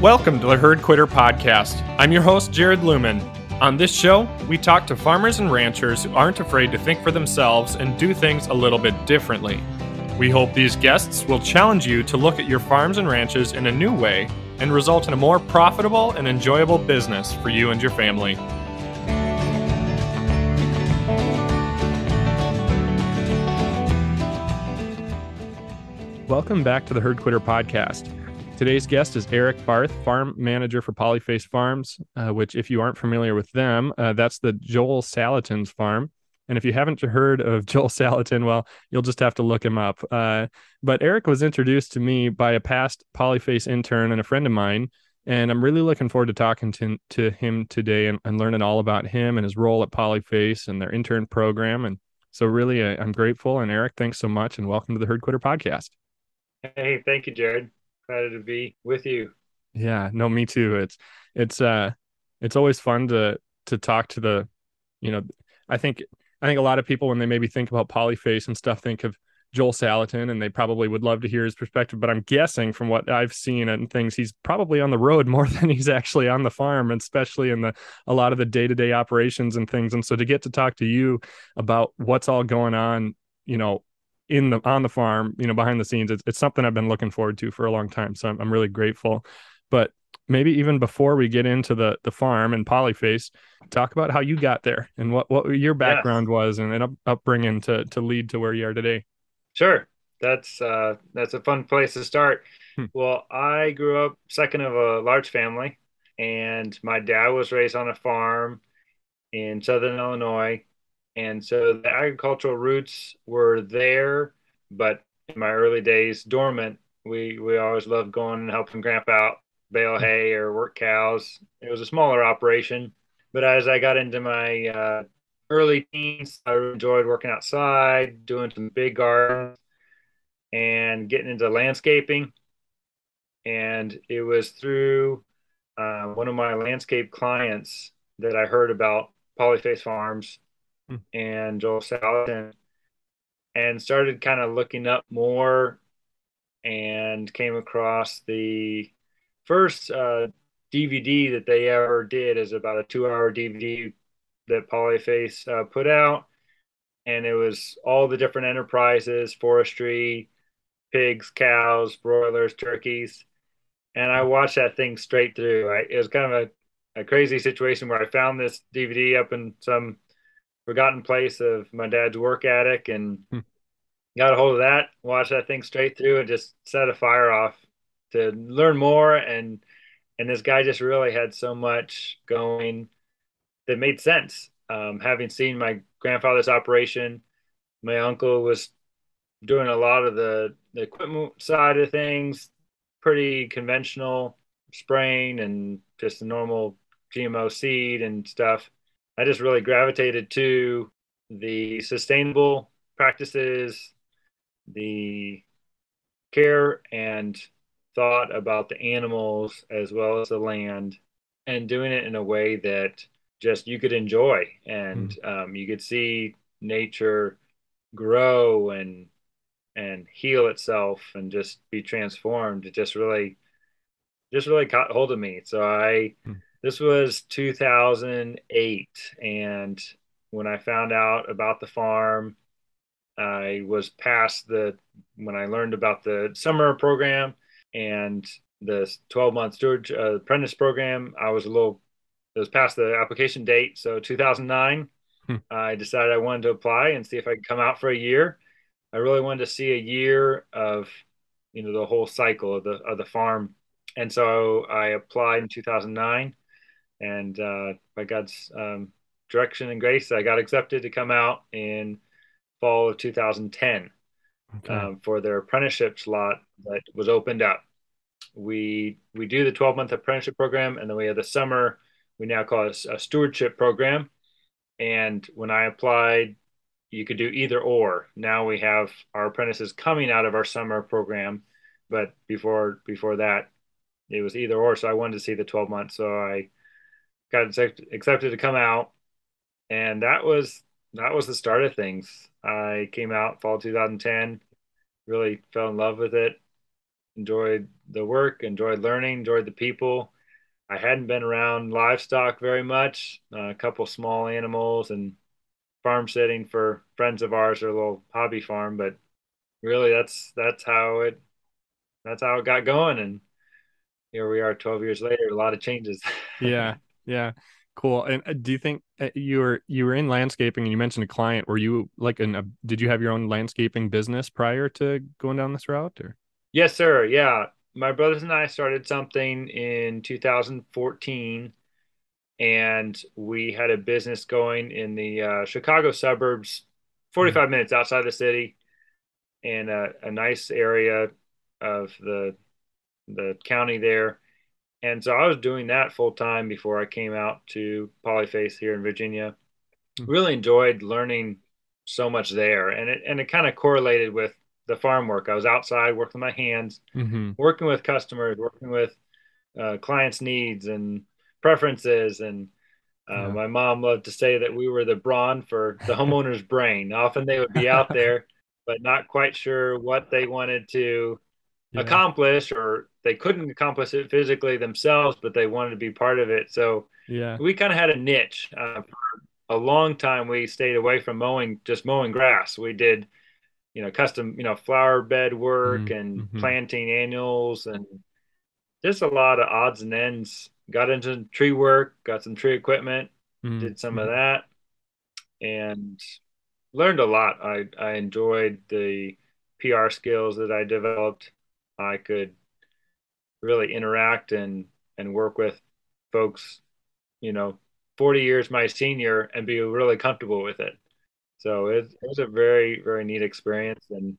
Welcome to the Herd Quitter Podcast. I'm your host, Jared Luhman. On this show, we talk to farmers and ranchers who aren't afraid to think for themselves and do things a little bit differently. We hope these guests will challenge you to look at your farms and ranches in a new way and result in a more profitable and enjoyable business for you and your family. Welcome back to the Herd Quitter Podcast. Today's guest is Eric Barth, farm manager for Polyface Farms, uh, which, if you aren't familiar with them, uh, that's the Joel Salatin's farm. And if you haven't heard of Joel Salatin, well, you'll just have to look him up. Uh, but Eric was introduced to me by a past Polyface intern and a friend of mine. And I'm really looking forward to talking to, to him today and, and learning all about him and his role at Polyface and their intern program. And so, really, uh, I'm grateful. And Eric, thanks so much. And welcome to the Herd Quitter podcast. Hey, thank you, Jared excited to be with you. Yeah, no, me too. It's it's uh it's always fun to to talk to the, you know, I think I think a lot of people when they maybe think about Polyface and stuff think of Joel Salatin and they probably would love to hear his perspective. But I'm guessing from what I've seen and things, he's probably on the road more than he's actually on the farm, and especially in the a lot of the day to day operations and things. And so to get to talk to you about what's all going on, you know, in the on the farm, you know, behind the scenes. It's, it's something I've been looking forward to for a long time. So I'm, I'm really grateful. But maybe even before we get into the the farm and Polyface, talk about how you got there and what what your background yes. was and, up, upbringing to to lead to where you are today. Sure, that's uh, that's a fun place to start. Hmm. Well, I grew up second of a large family, and my dad was raised on a farm in southern Illinois, and so the agricultural roots were there, but in my early days, dormant. We we always loved going and helping grandpa out, bale hay or work cows. It was a smaller operation, but as I got into my uh, early teens, I enjoyed working outside, doing some big gardens, and getting into landscaping. And it was through uh, one of my landscape clients that I heard about Polyface Farms and Joel Salatin and started kind of looking up more and came across the first uh, DVD that they ever did is about a two hour DVD that Polyface uh, put out. And it was all the different enterprises, forestry, pigs, cows, broilers, turkeys. And I watched that thing straight through. I, it was kind of a, a crazy situation where I found this DVD up in some forgotten place of my dad's work attic and hmm. got a hold of that, watched that thing straight through and just set a fire off to learn more. And, and this guy just really had so much going that made sense. Um, having seen my grandfather's operation, my uncle was doing a lot of the, the equipment side of things, pretty conventional spraying and just normal GMO seed and stuff. I just really gravitated to the sustainable practices, the care and thought about the animals as well as the land, and doing it in a way that just you could enjoy and mm. um, you could see nature grow and and heal itself and just be transformed. It just really, just really caught hold of me. So I. Mm this was 2008 and when i found out about the farm i was past the when i learned about the summer program and the 12 month steward uh, apprentice program i was a little it was past the application date. So 2009 hmm. i decided i wanted to apply and see if i could come out for a year. I really wanted to see a year of you know the whole cycle of the of the farm. And so i applied in 2009 and uh, by God's um, direction and grace, I got accepted to come out in fall of 2010 okay. um, for their apprenticeship slot that was opened up. We we do the 12 month apprenticeship program, and then we have the summer. We now call it a stewardship program. And when I applied, you could do either or. Now we have our apprentices coming out of our summer program, but before before that, it was either or. So I wanted to see the 12 months. So I got accepted to come out, and that was that was the start of things. I came out fall 2010, really fell in love with it, enjoyed the work, enjoyed learning, enjoyed the people. I hadn't been around livestock very much, uh, a couple small animals and farm sitting for friends of ours, their little hobby farm, but really that's that's how it that's how it got going and here we are 12 years later a lot of changes yeah yeah cool and uh, do you think uh, you were you were in landscaping and you mentioned a client were you like in a did you have your own landscaping business prior to going down this route or yes sir yeah my brothers and i started something in 2014 and we had a business going in the uh, chicago suburbs 45 mm-hmm. minutes outside the city in a, a nice area of the the county there. And so I was doing that full time before I came out to Polyface here in Virginia. Mm-hmm. Really enjoyed learning so much there, and it and it kind of correlated with the farm work. I was outside working my hands, mm-hmm. working with customers, working with uh, clients' needs and preferences. And uh, yeah. my mom loved to say that we were the brawn for the homeowner's brain. Often they would be out there, but not quite sure what they wanted to yeah. accomplish or they couldn't accomplish it physically themselves but they wanted to be part of it so yeah we kind of had a niche uh, for a long time we stayed away from mowing just mowing grass we did you know custom you know flower bed work mm-hmm. and mm-hmm. planting annuals and just a lot of odds and ends got into tree work got some tree equipment mm-hmm. did some of mm-hmm. that and learned a lot i i enjoyed the pr skills that i developed I could really interact and and work with folks, you know, 40 years my senior and be really comfortable with it. So it, it was a very very neat experience and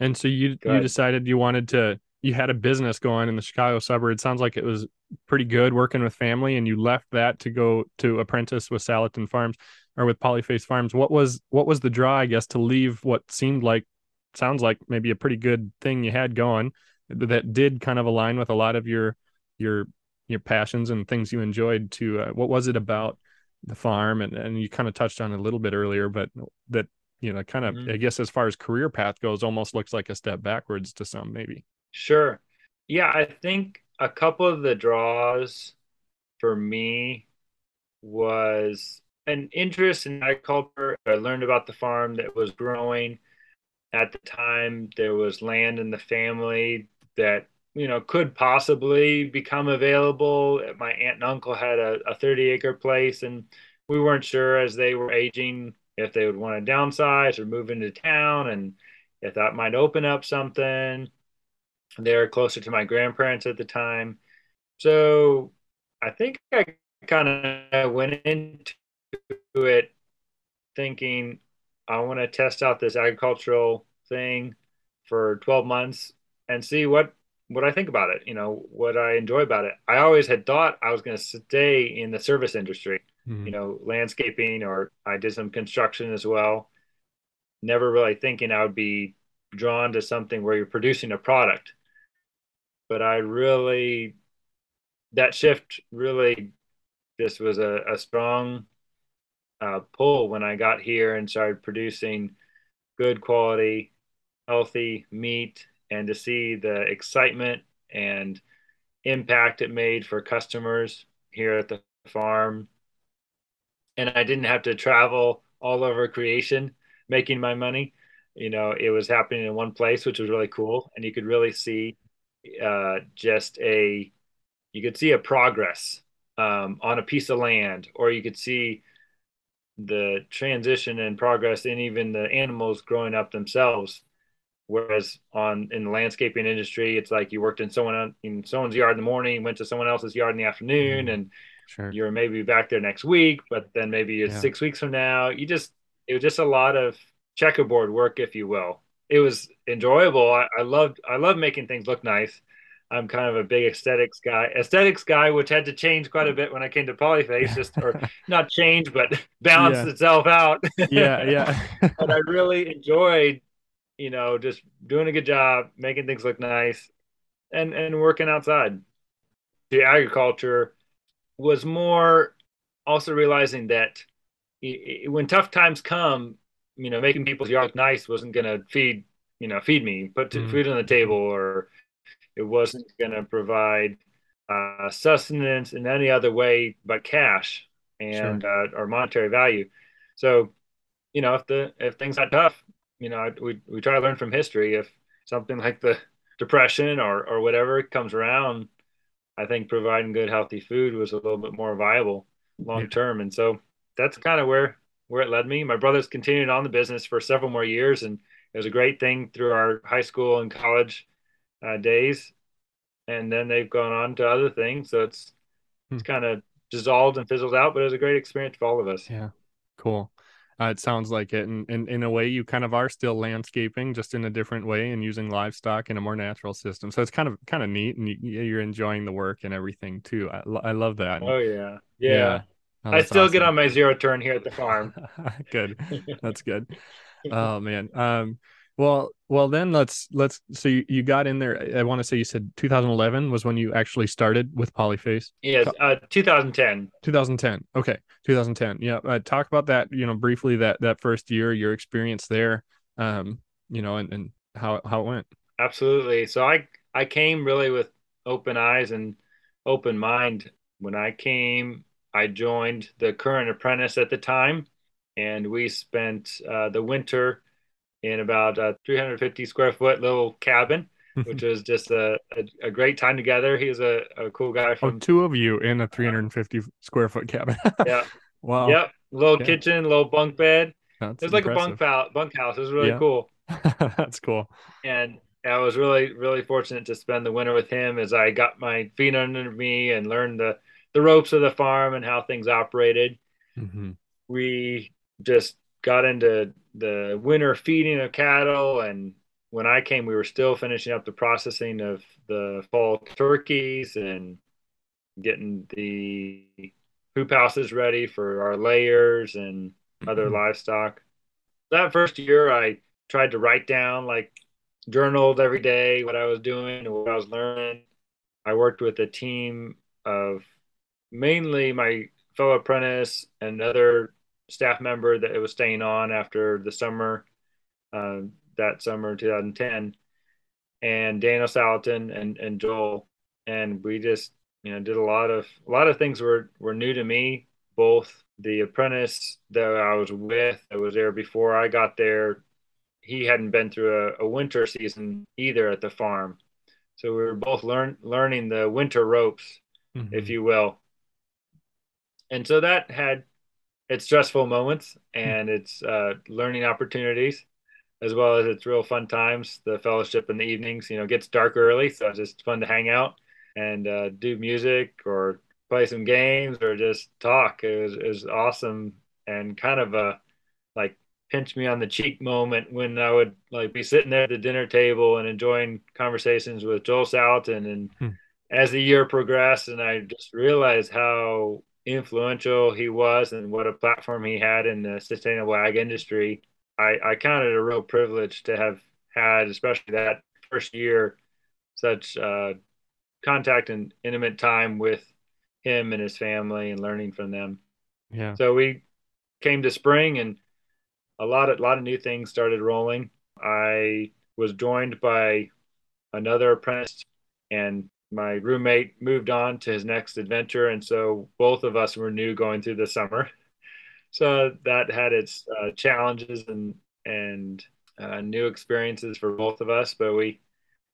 and so you you decided you wanted to you had a business going in the Chicago suburb. It sounds like it was pretty good working with family, and you left that to go to apprentice with Salatin Farms or with Polyface Farms. What was what was the draw, I guess, to leave what seemed like sounds like maybe a pretty good thing you had going that did kind of align with a lot of your your your passions and things you enjoyed to uh, what was it about the farm? And, and you kind of touched on a little bit earlier but that you know kind of mm-hmm. i guess as far as career path goes almost looks like a step backwards to some maybe. Sure. Yeah i think a couple of the draws for me was an interest in agriculture. I learned about the farm that was growing at the time there was land in the family that you know could possibly become available. My aunt and uncle had a, a 30 acre place and we weren't sure as they were aging if they would want to downsize or move into town and if that might open up something. They're closer to my grandparents at the time. So i think i kind of went into it thinking I want to test out this agricultural thing for 12 months and see what what I think about it, you know, what I enjoy about it. I always had thought I was going to stay in the service industry, mm-hmm. you know, landscaping or I did some construction as well. Never really thinking I would be drawn to something where you're producing a product. But I really that shift really this was a, a strong uh, pull when I got here and started producing good quality, healthy meat, and to see the excitement and impact it made for customers here at the farm. And I didn't have to travel all over creation making my money. You know, it was happening in one place, which was really cool. And you could really see uh, just a, you could see a progress um, on a piece of land, or you could see the transition and progress and even the animals growing up themselves. Whereas on in the landscaping industry, it's like you worked in someone in someone's yard in the morning, went to someone else's yard in the afternoon, mm, and sure. you're maybe back there next week, but then maybe it's yeah. six weeks from now. You just it was just a lot of checkerboard work, if you will. It was enjoyable. I, I loved I love making things look nice. I'm kind of a big aesthetics guy. Aesthetics guy, which had to change quite a bit when I came to Polyface, just or not change, but balance yeah. itself out. yeah, yeah. but I really enjoyed, you know, just doing a good job, making things look nice, and and working outside. The agriculture was more also realizing that when tough times come, you know, making people's yard nice wasn't going to feed, you know, feed me, put mm. food on the table or it wasn't going to provide uh, sustenance in any other way but cash and sure. uh, or monetary value. So, you know, if the if things got tough, you know, we we try to learn from history. If something like the depression or or whatever comes around, I think providing good healthy food was a little bit more viable long term. Yeah. And so that's kind of where where it led me. My brothers continued on the business for several more years, and it was a great thing through our high school and college uh, days. And then they've gone on to other things, so it's hmm. it's kind of dissolved and fizzled out. But it was a great experience for all of us. Yeah, cool. Uh, it sounds like it, and, and in a way, you kind of are still landscaping, just in a different way, and using livestock in a more natural system. So it's kind of kind of neat, and you, are enjoying the work and everything too. I, I love that. Oh yeah, yeah. yeah. Oh, I still awesome. get on my zero turn here at the farm. good, that's good. Oh man. Um. Well, well then let's let's. So you, you got in there. I want to say you said 2011 was when you actually started with Polyface. Yes, uh, 2010. 2010. Okay, 2010. Yeah. Uh, talk about that. You know, briefly that that first year, your experience there. Um. You know, and and how how it went. Absolutely. So I I came really with open eyes and open mind when I came. I joined the current apprentice at the time, and we spent uh, the winter in about a 350 square foot little cabin, which was just a, a, a, great time together. He was a, a cool guy oh, from oh, two of you in a 350 square foot cabin. yeah. Wow. Yep. Little yeah. kitchen, little bunk bed. That's it was impressive. like a bunk, pal- bunk house. It was really yeah. cool. That's cool. And I was really, really fortunate to spend the winter with him as I got my feet under me and learned the, the ropes of the farm and how things operated. Mm-hmm. We just got into the winter feeding of cattle and when I came, we were still finishing up the processing of the fall turkeys and getting the hoop houses ready for our layers and other mm-hmm. livestock. That first year, I tried to write down, like, journaled every day what I was doing and what I was learning. I worked with a team of mainly my fellow apprentice and other staff member that it was staying on after the summer, uh, that summer 2010, and Daniel Salatin and and Joel, and we just you know did a lot of a lot of things were were new to me. Both the apprentice that I was with that was there before I got there, he hadn't been through a, a winter season either at the farm, so we were both learn learning the winter ropes, mm-hmm. if you will. And so that had it's stressful moments and it's uh, learning opportunities as well as it's real fun times. The fellowship in the evenings, you know, gets dark early, so it's just fun to hang out and uh, do music or play some games or just talk. It was, it was awesome and kind of a like pinch me on the cheek moment when I would like be sitting there at the dinner table and enjoying conversations with Joel Salatin. And hmm. as the year progressed, and I just realized how influential he was and what a platform he had in the sustainable ag industry, I, I count it a real privilege to have had, especially that first year, such uh, contact and intimate time with him and his family and learning from them. Yeah. So we came to spring and a lot of a lot of new things started rolling. I was joined by another apprentice and my roommate moved on to his next adventure, and so both of us were new going through the summer. So that had its uh, challenges and and uh, new experiences for both of us, but we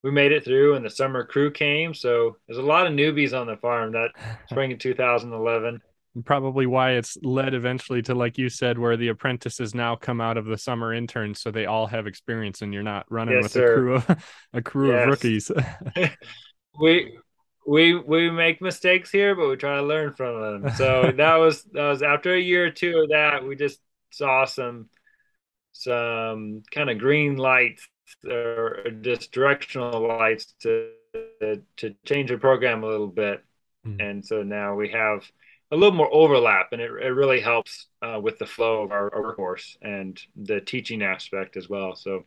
we made it through, and the summer crew came. So there's a lot of newbies on the farm that spring of 2011. Probably why it's led eventually to, like you said, where the apprentices now come out of the summer interns, so they all have experience, and you're not running yes, with sir. a crew of a crew yes. of rookies. We we we make mistakes here, but we try to learn from them. So that was that was after a year or two of that, we just saw some some kind of green lights or just directional lights to to change the program a little bit. Mm. And so now we have a little more overlap, and it, it really helps uh, with the flow of our, our course and the teaching aspect as well. So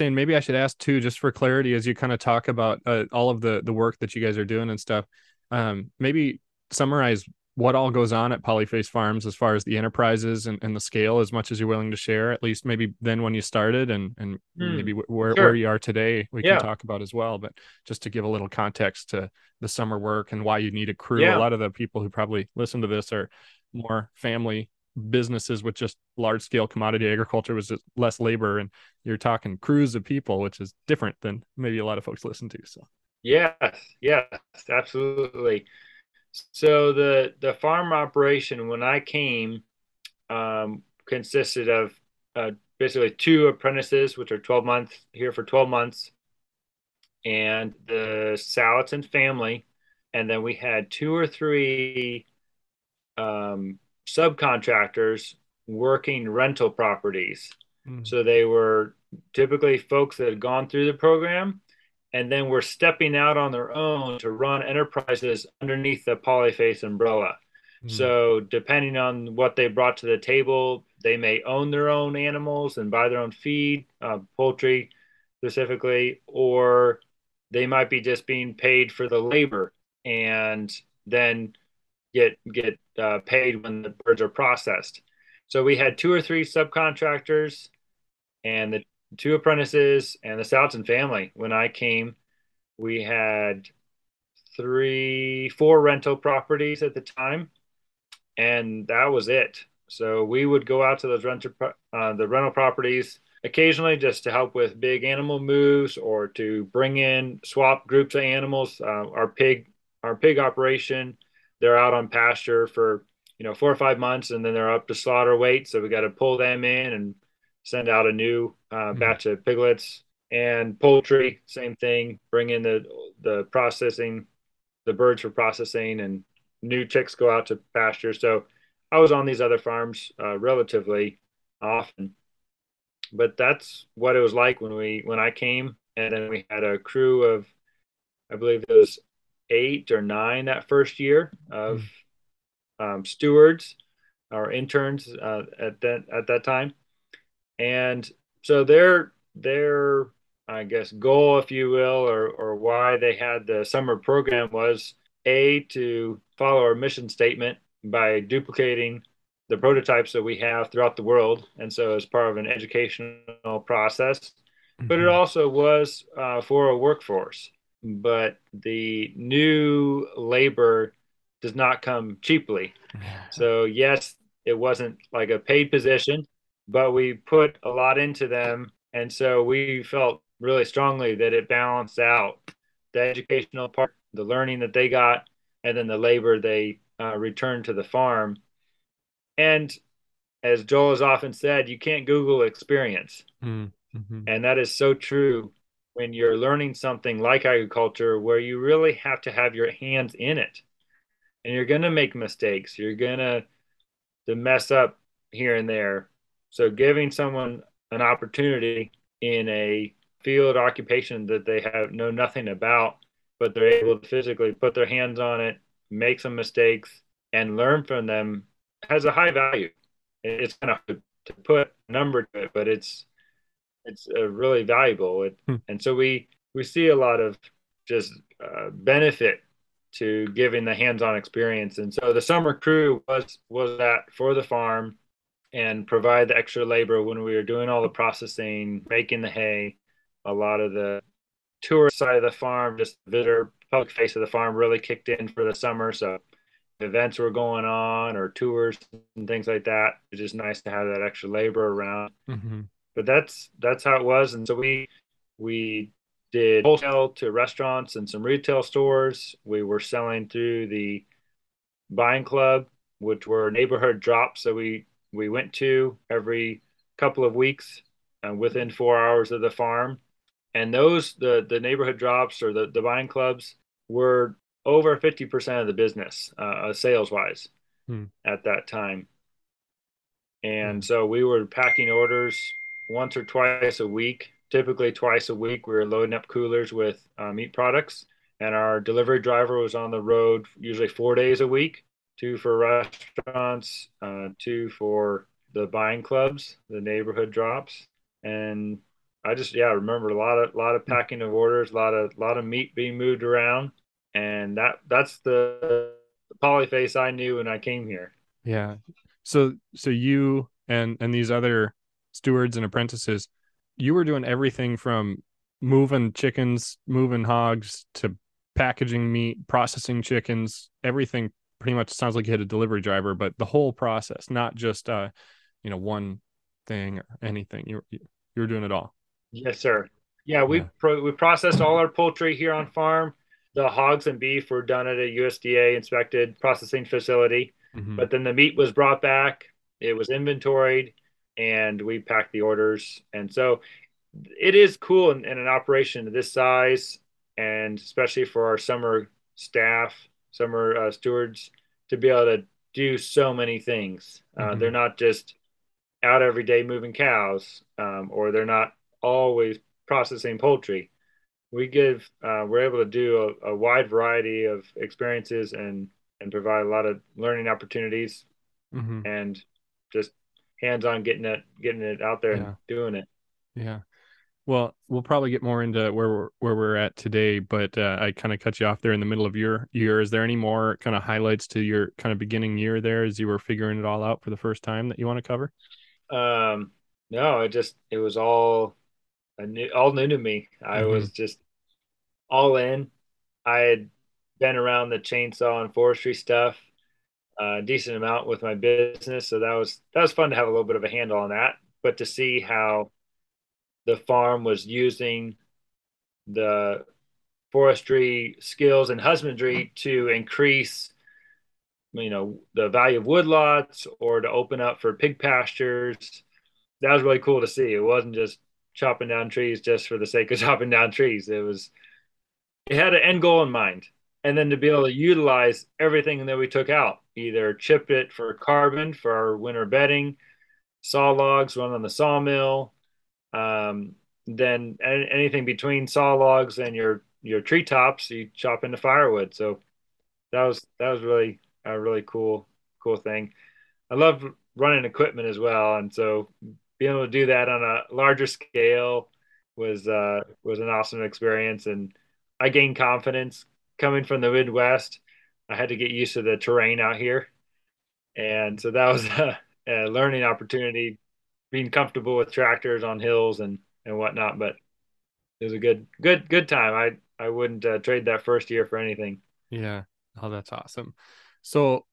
and maybe I should ask too, just for clarity, as you kind of talk about uh, all of the the work that you guys are doing and stuff. Um, maybe summarize what all goes on at Polyface Farms as far as the enterprises and, and the scale, as much as you're willing to share, at least maybe then when you started and, and mm, maybe where, sure. where you are today, we yeah. can talk about as well. But just to give a little context to the summer work and why you need a crew. Yeah. A lot of the people who probably listen to this are more family businesses with just large scale commodity agriculture was just less labor and you're talking crews of people which is different than maybe a lot of folks listen to so. Yes yes absolutely. So the the farm operation when I came um, consisted of uh, basically two apprentices, which are 12 months here for 12 months, and the Salatin family, and then we had two or three um, subcontractors working rental properties. Mm. So they were typically folks that had gone through the program and then we're stepping out on their own to run enterprises underneath the Polyface umbrella. Mm. So, depending on what they brought to the table, they may own their own animals and buy their own feed, uh, poultry specifically, or they might be just being paid for the labor and then get get uh, paid when the birds are processed. So we had two or three subcontractors, and the two apprentices and the Salatin family. When I came, we had three, four rental properties at the time, and that was it. So we would go out to those rental, uh, the rental properties occasionally just to help with big animal moves or to bring in swap groups of animals. Uh, our pig, our pig operation, they're out on pasture for you know four or five months, and then they're up to slaughter weight. So we got to pull them in and send out a new uh, mm-hmm. batch of piglets and poultry. Same thing. Bring in the the processing, the birds for processing, and new chicks go out to pasture. So I was on these other farms uh, relatively often, but that's what it was like when we when I came, and then we had a crew of, I believe it was eight or nine that first year of mm-hmm. um, stewards or interns uh, at that at that time and so their their I guess goal, if you will, or or why they had the summer program was a to follow our mission statement by duplicating the prototypes that we have throughout the world, and so as part of an educational process. Mm-hmm. But it mm-hmm. also was uh, for a workforce. But the new labor does not come cheaply. so yes, it wasn't like a paid position, but we put a lot into them. And so we felt really strongly that it balanced out the educational part, the learning that they got, and then the labor they uh, returned to the farm. And as Joel has often said, you can't Google experience. Mm-hmm. And that is so true when you're learning something like agriculture where you really have to have your hands in it. And you're going to make mistakes. You're going to mess up here and there. So giving someone an opportunity in a field occupation that they have know nothing about, but they're able to physically put their hands on it, make some mistakes, and learn from them has a high value. It's kind of to put a number to it, but it's it's uh, really valuable. It, hmm. And so we we see a lot of just uh, benefit to giving the hands-on experience. And so the summer crew was was that for the farm and provide the extra labor when we were doing all the processing, making the hay. A lot of the tour side of the farm, just visitor public face of the farm really kicked in for the summer. So events were going on or tours and things like that. It's just nice to have that extra labor around. Mm-hmm. But that's that's how it was. And so we we did wholesale to restaurants and some retail stores. We were selling through the buying club, which were neighborhood drops. that we we went to every couple of weeks uh, within four hours of the farm. And those, the, the neighborhood drops or the, the buying clubs were over 50% of the business uh, sales wise hmm. at that time. And hmm. so we were packing orders once or twice a week, typically twice a week. We were loading up coolers with uh, meat products. And our delivery driver was on the road usually four days a week two for restaurants, uh, two for the buying clubs, the neighborhood drops, and I just yeah I remember a lot of lot of packing of orders, a lot of lot of meat being moved around, and that that's the, the polyface I knew when I came here. Yeah. So so you and and these other stewards and apprentices, you were doing everything from moving chickens, moving hogs to packaging meat, processing chickens, everything pretty much sounds like you had a delivery driver, but the whole process, not just uh, you know, one thing or anything. You you, you were doing it all. Yes, sir. Yeah, we yeah. Pro- we processed all our poultry here on farm. The hogs and beef were done at a USDA inspected processing facility, mm-hmm. but then the meat was brought back. It was inventoried, and we pack the orders. And so, it is cool in, in an operation of this size, and especially for our summer staff, summer uh, stewards, to be able to do so many things. Uh, mm-hmm. They're not just out every day moving cows, um, or they're not always processing poultry. We give uh, we're able to do a, a, wide variety of experiences and and provide a lot of learning opportunities mm-hmm. and just hands on getting it getting it out there yeah. and doing it. Yeah. Well, we'll probably get more into where we're where we're at today, but uh, I kind of cut you off there in the middle of your year. Is there any more kind of highlights to your kind of beginning year there as you were figuring it all out for the first time that you want to cover? Um, no, it just it was all knew, all new to me. I mm-hmm. was just all in. I had been around the chainsaw and forestry stuff a decent amount with my business, so that was that was fun to have a little bit of a handle on that. But to see how the farm was using the forestry skills and husbandry to increase you know the value of woodlots or to open up for pig pastures that was really cool to see it wasn't just chopping down trees just for the sake of chopping down trees. It was it had an end goal in mind. And then to be able to utilize everything that we took out, either chip it for carbon for our winter bedding, saw logs run on the sawmill, um, then anything between saw logs and your your treetops, you chop into firewood. So that was that was really a really cool cool thing. I love running equipment as well, and so being able to do that on a larger scale was uh, was an awesome experience, and I gained confidence coming from the Midwest. I had to get used to the terrain out here, and so that was a, a learning opportunity, being comfortable with tractors on hills and and whatnot. But it was a good good good time. I I wouldn't uh, trade that first year for anything. Yeah. Oh, that's awesome. So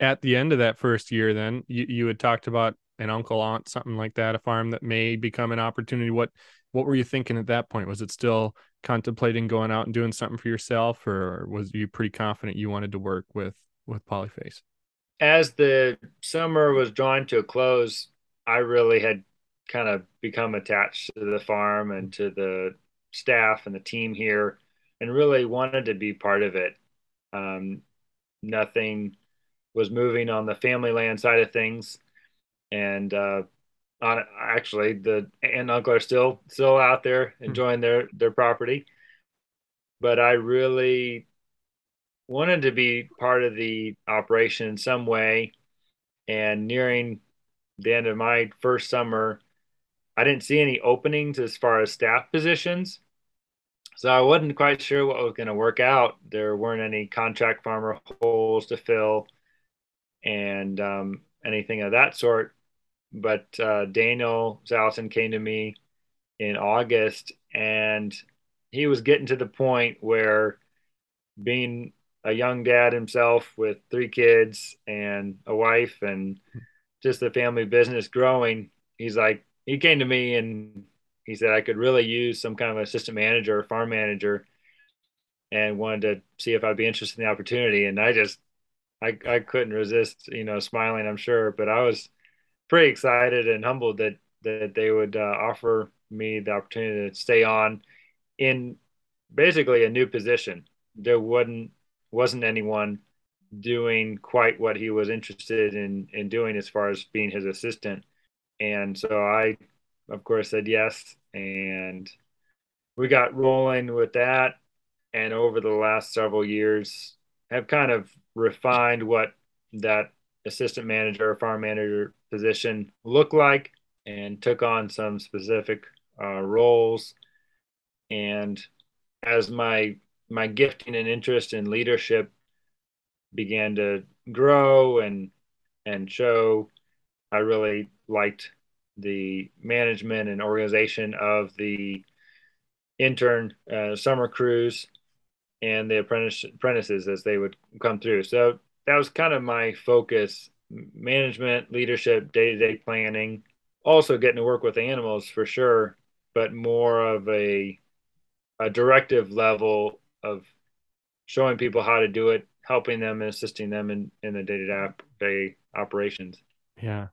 at the end of that first year, then you, you had talked about an uncle, aunt, something like that, a farm that may become an opportunity. What what were you thinking at that point? Was it still contemplating going out and doing something for yourself, or was you pretty confident you wanted to work with with Polyface? As the summer was drawing to a close, I really had kind of become attached to the farm and to the staff and the team here, and really wanted to be part of it. Um, nothing was moving on the family land side of things and uh, on actually the aunt and uncle are still still out there hmm. enjoying their their property. But i really wanted to be part of the operation in some way. And nearing the end of my first summer i didn't see any openings as far as staff positions. So i wasn't quite sure what was going to work out. There weren't any contract farmer holes to fill and um, anything of that sort but uh, Daniel Salatin came to me in August, and he was getting to the point where being a young dad himself with three kids and a wife and just the family business growing, he's like, he came to me and he said I could really use some kind of assistant manager or farm manager and wanted to see if I'd be interested in the opportunity. And I just, I, I couldn't resist, you know, smiling, I'm sure, but I was, pretty excited and humbled that that they would uh, offer me the opportunity to stay on in basically a new position. There wasn't wasn't anyone doing quite what he was interested in in doing as far as being his assistant, and so I, of course, said yes, and we got rolling with that. And over the last several years, have kind of refined what that assistant manager or farm manager position look like and took on some specific uh, roles. And as my my gifting and interest in leadership began to grow and and show, I really liked the management and organization of the intern uh, summer crews and the apprentice apprentices as they would come through. So that was kind of my focus: management, leadership, day to day planning. Also getting to work with animals for sure, but more of a a directive level of showing people how to do it, helping them and assisting them in, in the day to day operations. Yeah.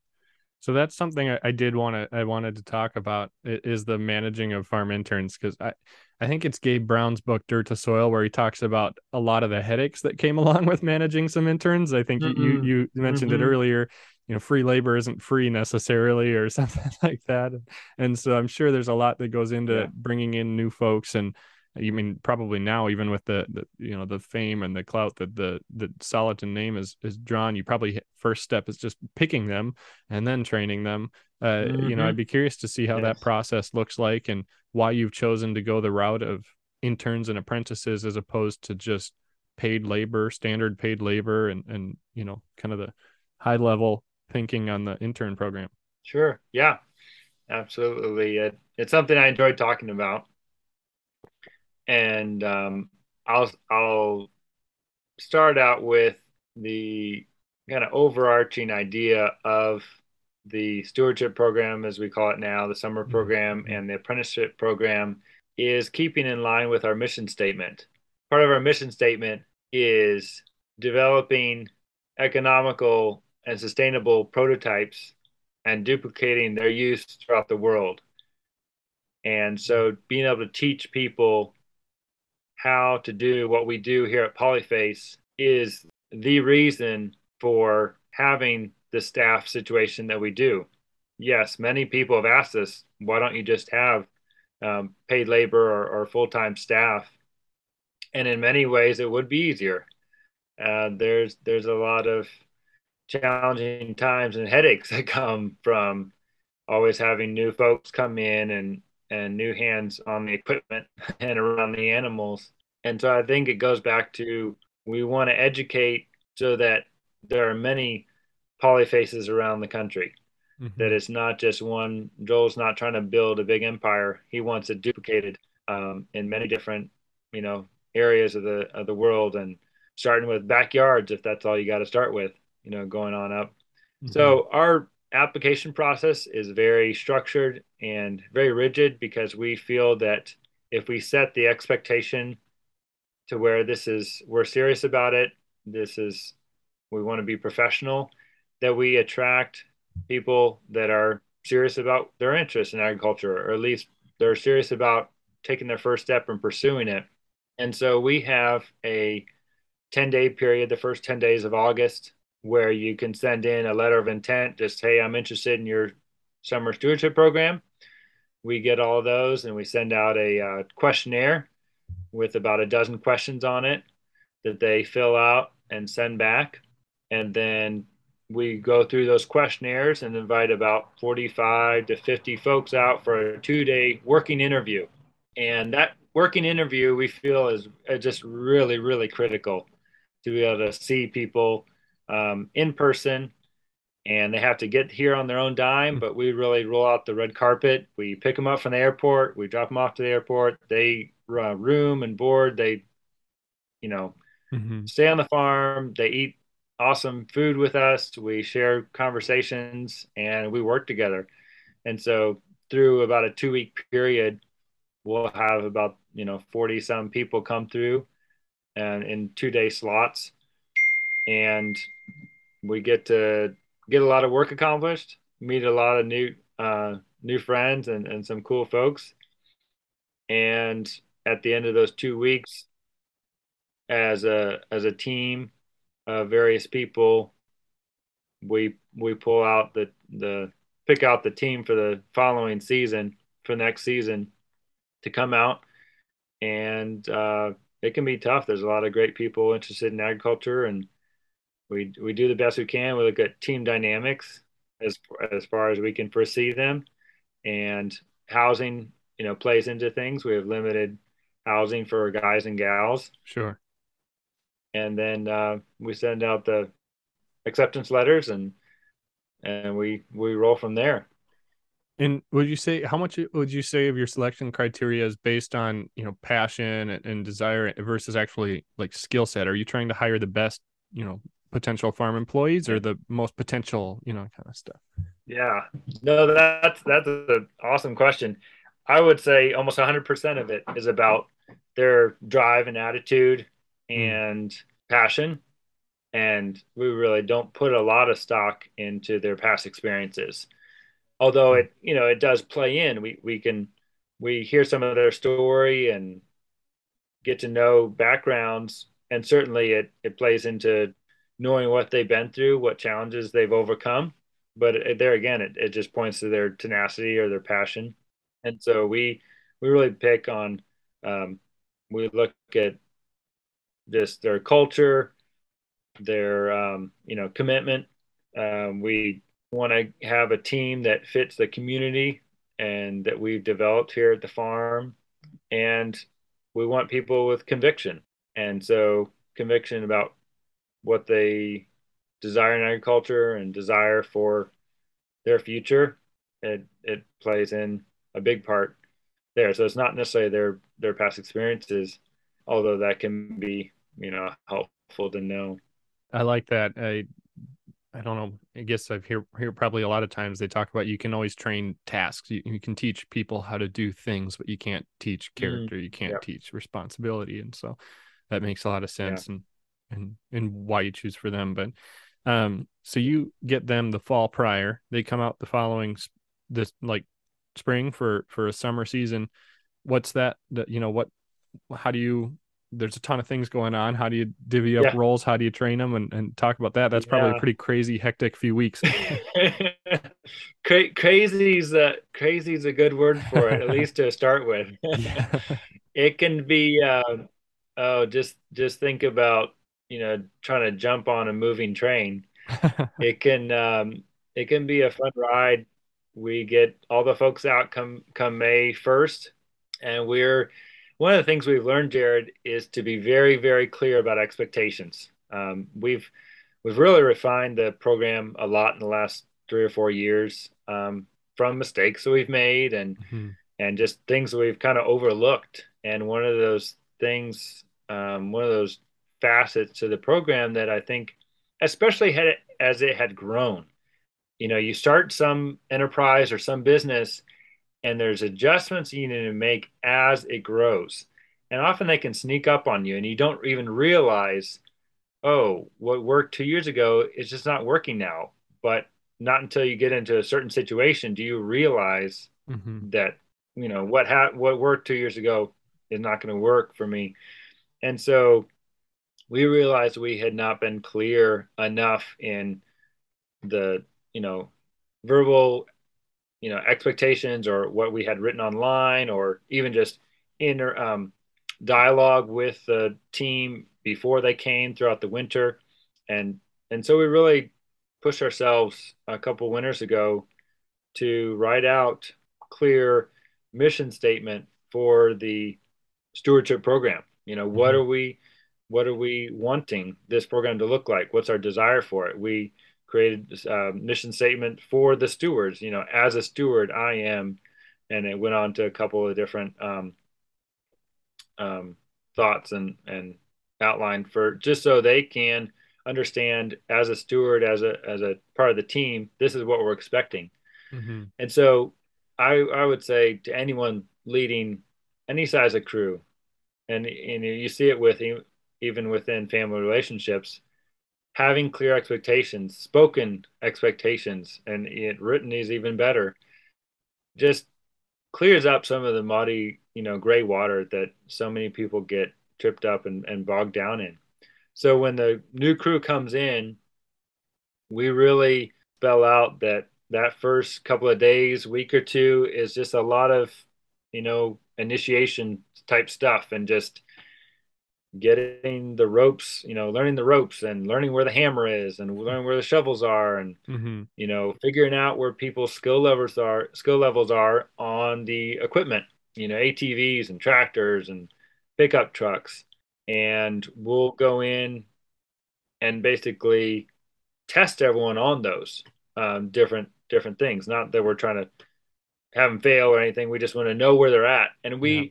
So that's something I, I did want to I wanted to talk about is the managing of farm interns because I I think it's Gabe Brown's book Dirt to Soil where he talks about a lot of the headaches that came along with managing some interns. I think mm-hmm. you you mentioned mm-hmm. it earlier. You know, free labor isn't free necessarily, or something like that. And so I'm sure there's a lot that goes into yeah. bringing in new folks and you mean probably now even with the, the you know the fame and the clout that the the Salatin name is is drawn you probably first step is just picking them and then training them uh, mm-hmm. you know I'd mm-hmm. be curious to see how yes. that process looks like and why you've chosen to go the route of interns and apprentices as opposed to just paid labor standard paid labor and and you know kind of the high level thinking on the intern program sure yeah absolutely it, it's something i enjoy talking about and um, I'll I'll start out with the kind of overarching idea of the stewardship program, as we call it now, the summer mm-hmm. program and the apprenticeship program, is keeping in line with our mission statement. Part of our mission statement is developing economical and sustainable prototypes and duplicating their use throughout the world. And so being able to teach people how to do what we do here at Polyface is the reason for having the staff situation that we do. Yes, many people have asked us, why don't you just have um, paid labor or, or full time staff? And in many ways, it would be easier. Uh, there's there's a lot of challenging times and headaches that come from always having new folks come in and and new hands on the equipment and around the animals. And so I think it goes back to we want to educate so that there are many polyfaces around the country. Mm-hmm. That it's not just one. Joel's not trying to build a big empire. He wants it duplicated um, in many different, you know, areas of the of the world, and starting with backyards if that's all you got to start with. You know, going on up. Mm-hmm. So our application process is very structured and very rigid because we feel that if we set the expectation to where this is we're serious about it this is we want to be professional that we attract people that are serious about their interest in agriculture or at least they're serious about taking their first step and pursuing it. And so we have a 10 day period the first 10 days of august where you can send in a letter of intent just hey i'm interested in your summer stewardship program. We get all of those and we send out a uh, questionnaire with about a dozen questions on it that they fill out and send back. And then we go through those questionnaires and invite about 45 to 50 folks out for a two day working interview. And that working interview we feel is just really really critical to be able to see people um, in person and they have to get here on their own dime but we really roll out the red carpet. We pick them up from the airport. We drop them off to the airport. They uh, room and board. They you know mm-hmm. stay on the farm. They eat awesome food with us. We share conversations and we work together. And so through about a two week period we'll have about you know 40 some people come through and in two day slots and we get to get a lot of work accomplished, meet a lot of new uh, new friends and, and some cool folks. And at the end of those two weeks, as a as a team of various people, we we pull out the the pick out the team for the following season for next season to come out and uh, it can be tough there's a lot of great people interested in agriculture and we we do the best we can. We look at team dynamics as as far as we can foresee them, and housing you know plays into things. We have limited housing for guys and gals. Sure. and then uh, we send out the acceptance letters and and we we roll from there. And would you say how much would you say of your selection criteria is based on you know passion and, and desire versus actually like skill set? Are you trying to hire the best you know potential farm employees or the most potential you know kind of stuff? Yeah, no, that's that's an awesome question. I would say almost 100% of it is about their drive and attitude hmm. and mm. passion and we really don't put a lot of stock into their past experiences although it you know it does play in we we can we hear some of their story and get to know backgrounds and certainly it it plays into knowing what they've been through what challenges they've overcome but it, there again it, it just points to their tenacity or their passion and so we we really pick on um, we look at just their culture their um, you know commitment. Um, we want to have a team that fits the community and that we've developed here at the farm, and we want people with conviction. And so conviction about what they desire in agriculture and desire for their future, it it plays in a big part there. So it's not necessarily their their past experiences, although that can be you know helpful to know. I like that. I I don't know. I guess I've hear hear probably a lot of times they talk about you can always train tasks. You, you can teach people how to do things, but you can't teach mm-hmm. character. You can't teach responsibility, and so that makes a lot of sense yeah. and and and why you choose for them. But um, so you get them the fall prior. They come out the following this like spring for for a summer season. What's that? That you know what? How do you there's a ton of things going on. How do you divvy up yeah. roles? How do you train them and, and talk about that? That's probably yeah. a pretty crazy, hectic few weeks. Cra- crazy is a crazy is a good word for it, at least to start with. it can be, uh, oh, just just think about you know trying to jump on a moving train. it can um, it can be a fun ride. We get all the folks out come come May first, and we're one of the things we've learned, Jared, is to be very, very clear about expectations. Um, we've we've really refined the program a lot in the last three or four years um, from mistakes that we've made and mm-hmm. and just things that we've kind of overlooked. And one of those things, um, one of those facets to the program that I think, especially had it, as it had grown, you know, you start some enterprise or some business and there's adjustments you need to make as it grows. And often they can sneak up on you and you don't even realize, oh, what worked two years ago is just not working now. But not until you get into a certain situation do you realize mm-hmm. that, you know, what ha- what worked two years ago is not going to work for me. And so we realized we had not been clear enough in the, you know, verbal you know expectations or what we had written online or even just in um, dialogue with the team before they came throughout the winter and and so we really pushed ourselves a couple winters ago to write out clear mission statement for the stewardship program you know mm-hmm. what are we what are we wanting this program to look like what's our desire for it we created a uh, mission statement for the stewards. You know, as a steward, I am, and it went on to a couple of different um, um, thoughts and and outline for just so they can understand as a steward, as a as a part of the team, this is what we're expecting. Mm-hmm. And so, I I would say to anyone leading any size of crew, and and you see it with even within family relationships having clear expectations, spoken expectations, and it written is even better. Just clears up some of the muddy, you know, gray water that so many people get tripped up and, and bogged down in. So when the new crew comes in, we really spell out that that first couple of days, week or two is just a lot of, you know, initiation type stuff and just getting the ropes, you know, learning the ropes and learning where the hammer is and learning where the shovels are and mm-hmm. you know, figuring out where people's skill levels are skill levels are on the equipment, you know, ATVs and tractors and pickup trucks. and we'll go in and basically test everyone on those um, different different things. Not that we're trying to have them fail or anything. We just want to know where they're at, and we yeah.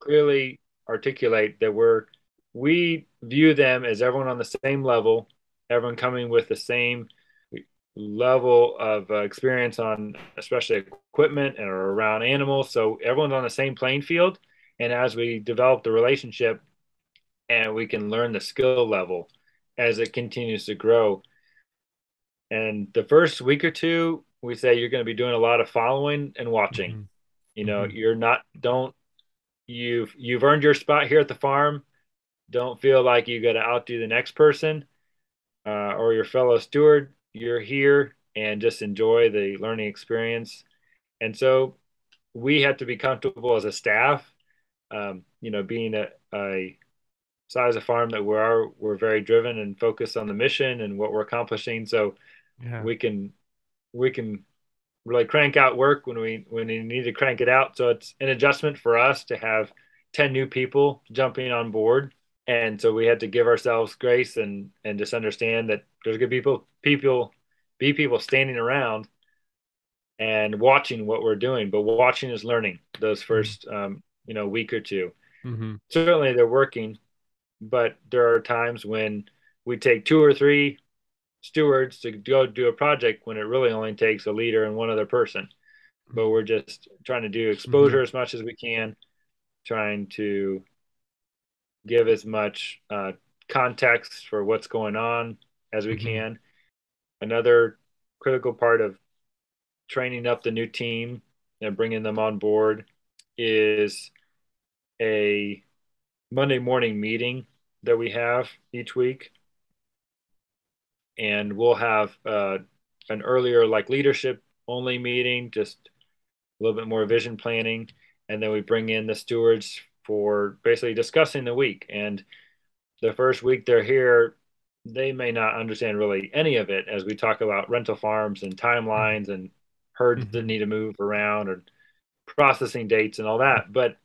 clearly articulate that we're we view them as everyone on the same level, everyone coming with the same level of uh, experience on especially equipment and around animals. So everyone's on the same playing field. And as we develop the relationship and we can learn the skill level as it continues to grow. And the first week or two, we say you're going to be doing a lot of following and watching. Mm-hmm. You know, mm-hmm. you're not don't you've you've earned your spot here at the farm. Don't feel like you got to outdo the next person uh, or your fellow steward you're here and just enjoy the learning experience. And so we have to be comfortable as a staff, um, you know, being a, a size of farm that we are, we're very driven and focused on the mission and what we're accomplishing. So yeah. we can, we can really crank out work when we, when we need to crank it out. So it's an adjustment for us to have 10 new people jumping on board and so we had to give ourselves grace and and just understand that there's good people people be people standing around and watching what we're doing but watching is learning those 1st mm-hmm. um, you know week or 2 mm-hmm. certainly they're working but there are times when we take two or three stewards to go do a project when it really only takes a leader and one other person but we're just trying to do exposure mm-hmm. as much as we can trying to give as much uh, context for what's going on as we mm-hmm. can. Another critical part of training up the new team and bringing them on board is a Monday morning meeting that we have each week. And we'll have uh, an earlier, like leadership only meeting, just a little bit more vision planning. And then we bring in the stewards for basically discussing the week. And the first week they're here, they may not understand really any of it as we talk about rental farms and timelines and herds mm-hmm. that need to move around and processing dates and all that. But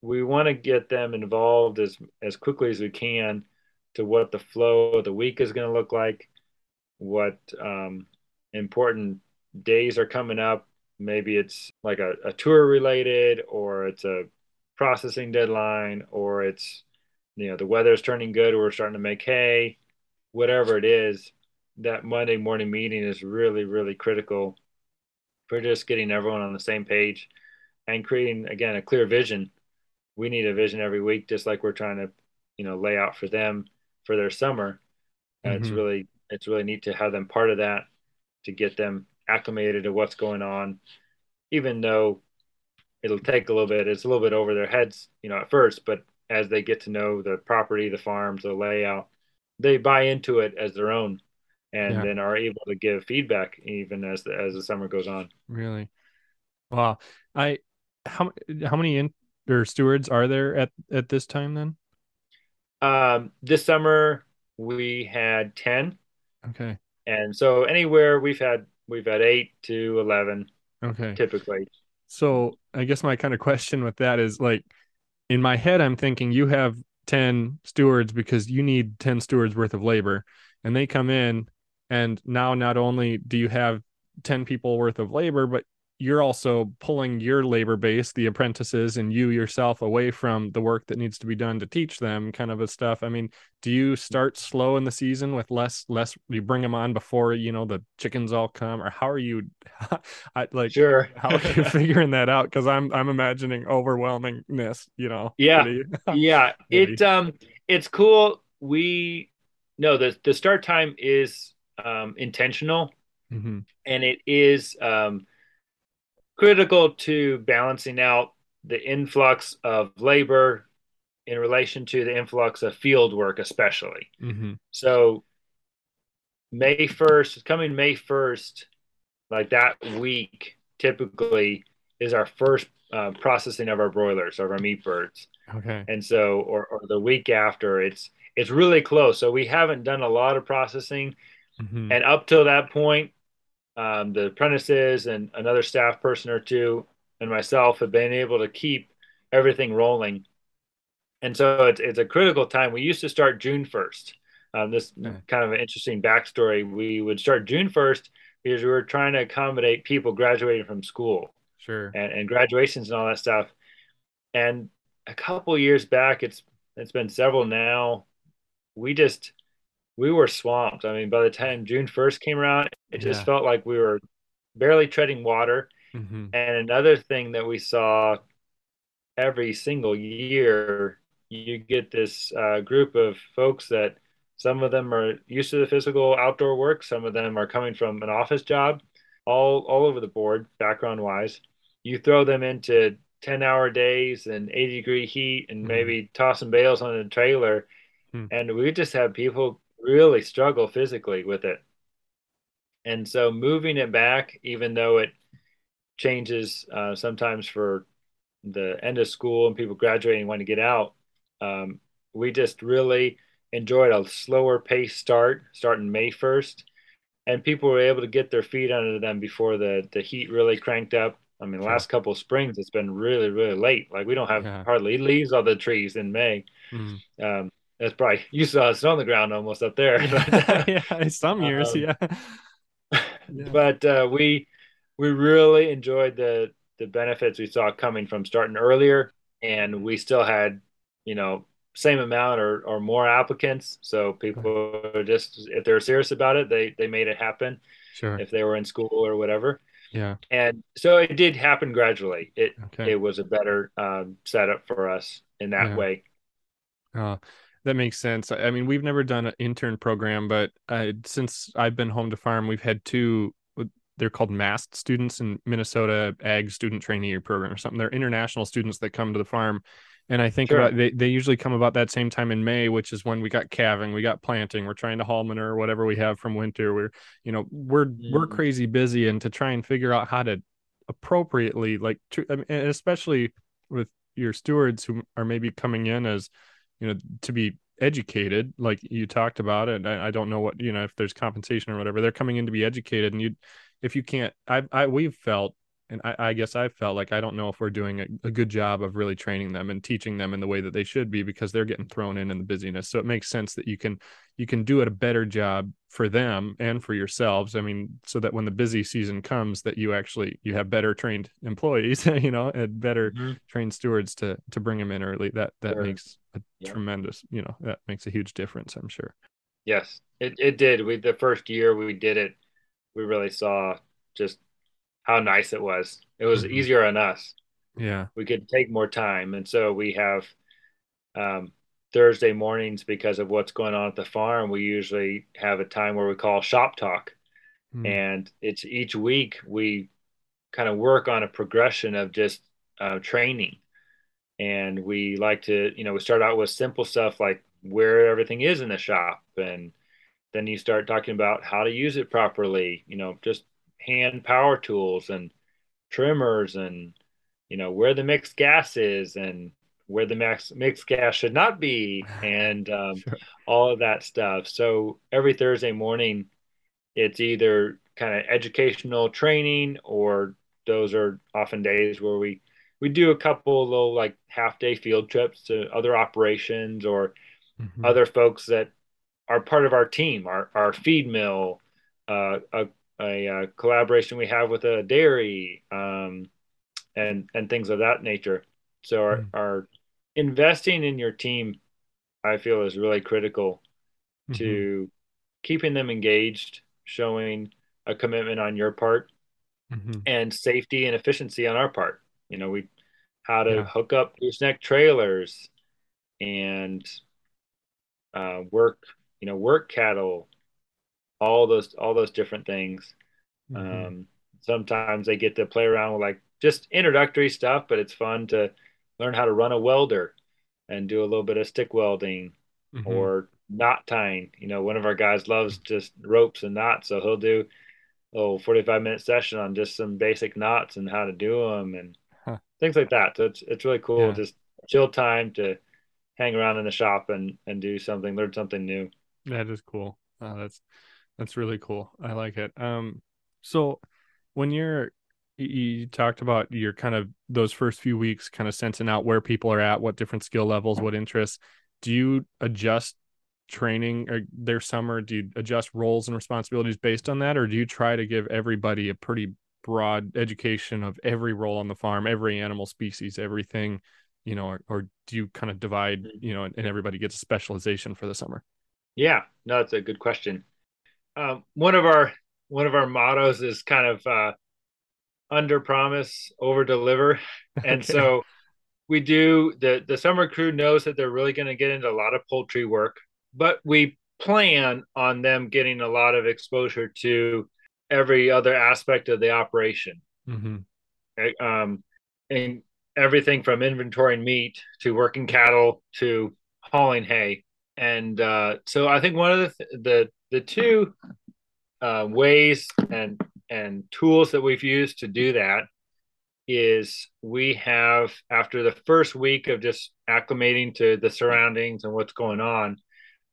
we want to get them involved as as quickly as we can to what the flow of the week is going to look like, what um, important days are coming up. Maybe it's like a, a tour related, or it's a processing deadline or it's you know the weather's turning good or we're starting to make hay whatever it is that monday morning meeting is really really critical for just getting everyone on the same page and creating again a clear vision we need a vision every week just like we're trying to you know lay out for them for their summer and mm-hmm. it's really it's really neat to have them part of that to get them acclimated to what's going on even though it'll take a little bit. It's a little bit over their heads, you know, at first, but as they get to know the property, the farms, the layout, they buy into it as their own, and yeah. then are able to give feedback even as the as the summer goes on. Really, wow. I how how many in, or stewards are there at at this time then? Um, this summer we had ten. Okay. And so anywhere we've had we've had eight to eleven. Okay. Typically. So I guess my kind of question with that is like in my head, I'm thinking you have 10 stewards because you need 10 stewards worth of labor. And they come in and now not only do you have 10 people worth of labor, but you're also pulling your labor base, the apprentices, and you yourself away from the work that needs to be done to teach them, kind of a stuff. I mean, do you start slow in the season with less, less? You bring them on before you know the chickens all come, or how are you? I, like, sure, how are you figuring that out? Because I'm, I'm imagining overwhelmingness. You know, yeah, yeah. It, um, it's cool. We no the the start time is um intentional, mm-hmm. and it is um critical to balancing out the influx of labor in relation to the influx of field work, especially. Mm-hmm. So, May 1st, coming May 1st, like that week, typically is our first uh, processing of our broilers, of our meat birds. Okay. And so, or, or the week after, it's it's really close. So we haven't done a lot of processing, mm-hmm. and up till that point, um, the apprentices and another staff person or two and myself have been able to keep everything rolling and so it's it's a critical time. We used to start June first. Um, this kind of an interesting backstory. We would start June first because we were trying to accommodate people graduating from school Sure. and, and graduations and all that stuff. And a couple years back, it's it's been several now. We just we were swamped. I mean, by the time June first came around, it just Yeah. felt like we were barely treading water. hmm And another thing that we saw every single year, you get this uh, group of folks that some of them are used to the physical outdoor work, some of them are coming from an office job, all all over the board, background wise. You throw them into 10 hour days and 80 degree heat and hmm maybe tossing bales on a trailer, hmm and we just have people really struggle physically with it. And so moving it back, even though it changes uh, sometimes for the end of school and people graduating and want to get out, um, we just really enjoyed a slower pace start, starting May 1st. And people were able to get their feet under them before the, the heat really cranked up. I mean, Sure. last couple of springs, it's been really, really late. Like we don't have Yeah. hardly leaves on the trees in May. Mhm. Um, that's probably you saw snow on the ground almost up there. Yeah. yeah. Some years. um, Yeah. But uh, we we really enjoyed the the benefits we saw coming from starting earlier, and we still had you know same amount or or more applicants. So people are just if they're serious about it, they they made it happen Sure. if they were in school or whatever. Yeah. And so it did happen gradually. It Okay. it was a better um, setup for us in that Yeah. way. Uh, that makes sense. I mean, we've never done an intern program, but uh, since I've been home to farm, we've had two. They're called MAST students in Minnesota Ag Student Trainee Program or something. They're international students that come to the farm, and I think Sure. about they they usually come about that same time in May, which is when we got calving, we got planting, we're trying to haul manure, whatever we have from winter. We're you know we're we're Mm, crazy busy, and to try and figure out how to appropriately like, tr- I mean, and especially with your stewards who are maybe coming in as you know to be educated like you talked about it I, I don't know what you know if there's compensation or whatever they're coming in to be educated and you if you can't i i we've felt and I, I guess I felt like I don't know if we're doing a, a good job of really training them and teaching them in the way that they should be because they're getting thrown in in the busyness. So it makes sense that you can you can do it a better job for them and for yourselves. I mean, so that when the busy season comes, that you actually you have better trained employees, you know, and better mhm, trained stewards to to bring them in early. That that Sure. makes a Yeah. tremendous, you know, that makes a huge difference. I'm sure. Yes, it, it did. We the first year we did it, we really saw just how nice it was. It was Mhm. easier on us. Yeah. We could take more time, and so we have um, Thursday mornings because of what's going on at the farm. We usually have a time where we call shop talk, Mm. and it's each week we kind of work on a progression of just uh, training, and we like to, you know, we start out with simple stuff like where everything is in the shop and then you start talking about how to use it properly you know just hand power tools and trimmers and you know where the mixed gas is and where the max mixed gas should not be and um, Sure. all of that stuff so every thursday morning it's either kind of educational training or those are often days where we we do a couple little like half day field trips to other operations or Mhm. other folks that are part of our team, our our feed mill, uh, a, a, a collaboration we have with a dairy, um, and and things of that nature. So our, Mm. our investing in your team, I feel, is really critical Mhm. to keeping them engaged, showing a commitment on your part, Mhm. and safety and efficiency on our part. You know, we how to Yeah. hook up gooseneck trailers and uh, work, you know, work cattle all those all those different things. Mhm. Um, sometimes they get to play around with like just introductory stuff, but it's fun to learn how to run a welder and do a little bit of stick welding Mhm. or knot tying. You know, one of our guys loves just ropes and knots, so he'll do a 45 minute session on just some basic knots and how to do them and Huh. things like that. So it's it's really cool, Yeah. just chill time to hang around in the shop and and do something, learn something new. That is cool. That's that's really cool. I like it. Um, so when you're you talked about your kind of those first few weeks kind of sensing out where people are at what different skill levels what interests do you adjust training or their summer? Do you adjust roles and responsibilities based on that or do you try to give everybody a pretty broad education of every role on the farm every animal species everything you know or, or do you kind of divide you know and, and, everybody gets a specialization for the summer? Yeah. No that's a good question um, one of our one of our mottos is kind of uh, under promise, over deliver. And so we do the the summer crew knows that they're really going to get into a lot of poultry work, but we plan on them getting a lot of exposure to every other aspect of the operation. Mm-hmm. Um, and everything from inventorying meat to working cattle to hauling hay. And uh, so I think one of the the the two uh, ways and and tools that we've used to do that is we have after the first week of just acclimating to the surroundings and what's going on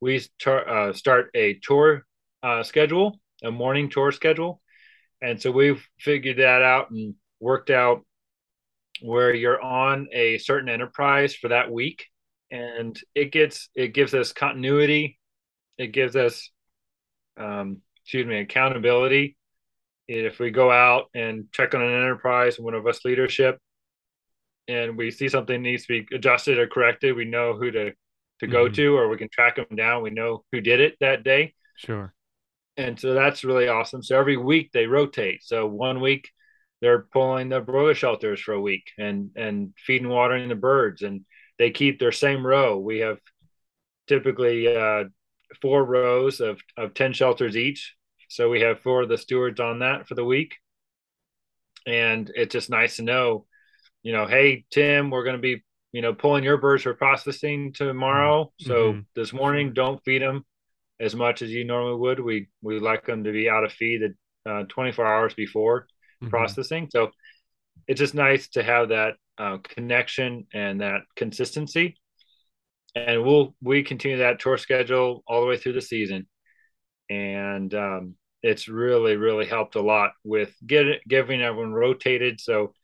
we start, uh, start a tour uh, schedule a morning tour schedule. And so we've figured that out and worked out where you're on a certain enterprise for that week and it gets it gives us continuity. It gives us um, excuse me accountability. If we go out and check on an enterprise one of us leadership and we see something needs to be adjusted or corrected we know who to to go mm-hmm. to or we can track them down. We know who did it that day. Sure. And so that's really awesome. So every week they rotate. So one week they're pulling the broiler shelters for a week and and feeding watering the birds and they keep their same row we have typically uh, four rows of, of 10 shelters each so we have four of the stewards on that for the week. And it's just nice to know, you know, hey, Tim, we're going to be, you know, pulling your birds for processing tomorrow. Mm-hmm. So mm-hmm. this morning, don't feed them as much as you normally would. We, we like them to be out of feed at uh, 24 hours before mm-hmm. processing. So it's just nice to have that uh, connection and that consistency. And we'll, we continue that tour schedule all the way through the season. And, um, it's really really helped a lot with getting giving everyone rotated so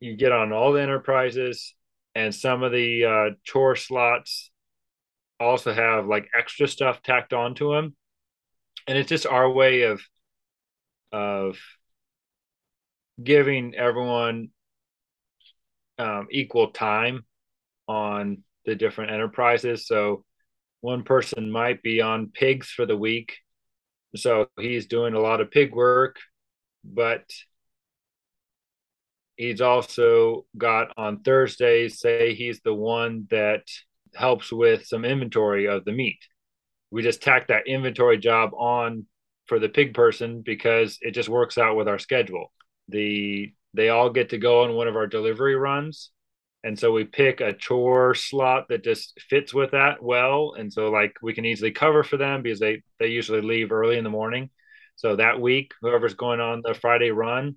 you get on all the enterprises and some of the uh, chore slots also have like extra stuff tacked onto them and it's just our way of of giving everyone um, equal time on the different enterprises so one person might be on pigs for the week so he's doing a lot of pig work, but he's also got on Thursdays, say he's the one that helps with some inventory of the meat. We just tack that inventory job on for the pig person because it just works out with our schedule. The they all get to go on one of our delivery runs. And so we pick a chore slot that just fits with that well. And so like we can easily cover for them because they they usually leave early in the morning. So that week whoever's going on the friday run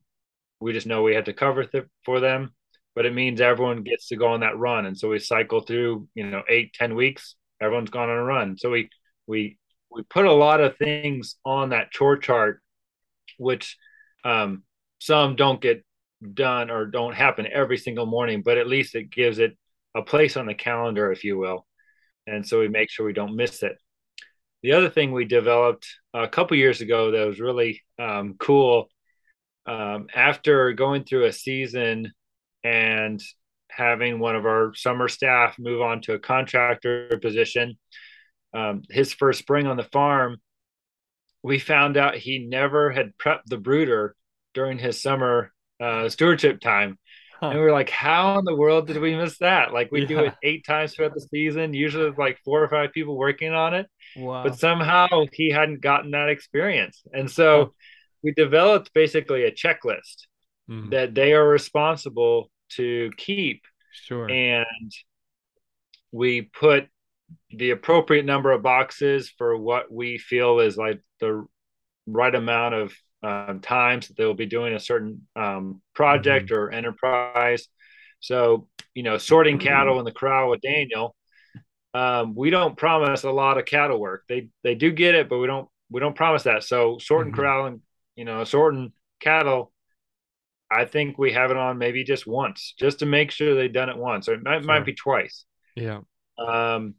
we just know we had to cover th- for them. But it means everyone gets to go on that run. And so we cycle through you know eight ten weeks everyone's gone on a run. So we we we put a lot of things on that chore chart which um, some don't get done or don't happen every single morning, but at least it gives it a place on the calendar, if you will. And so we make sure we don't miss it. The other thing we developed a couple years ago that was really um, cool um, after going through a season and having one of our summer staff move on to a contractor position, um, his first spring on the farm, we found out he never had prepped the brooder during his summer uh, stewardship time. Huh. And we were like, how in the world did we miss that? Like we yeah. do it eight times throughout the season, usually like four or five people working on it. Wow. But somehow he hadn't gotten that experience. And so huh. we developed basically a checklist mm. that they are responsible to keep. Sure. And we put the appropriate number of boxes for what we feel is like the right amount of um, times that they will be doing a certain um, project mm-hmm. or enterprise. So, you know, sorting cattle in the corral with Daniel, um, we don't promise a lot of cattle work. They they do get it, but we don't we don't promise that. So sorting mm-hmm. corral and you know sorting cattle I think we have it on maybe just once, just to make sure they've done it once, or it might, sure. might be twice. Yeah. Um,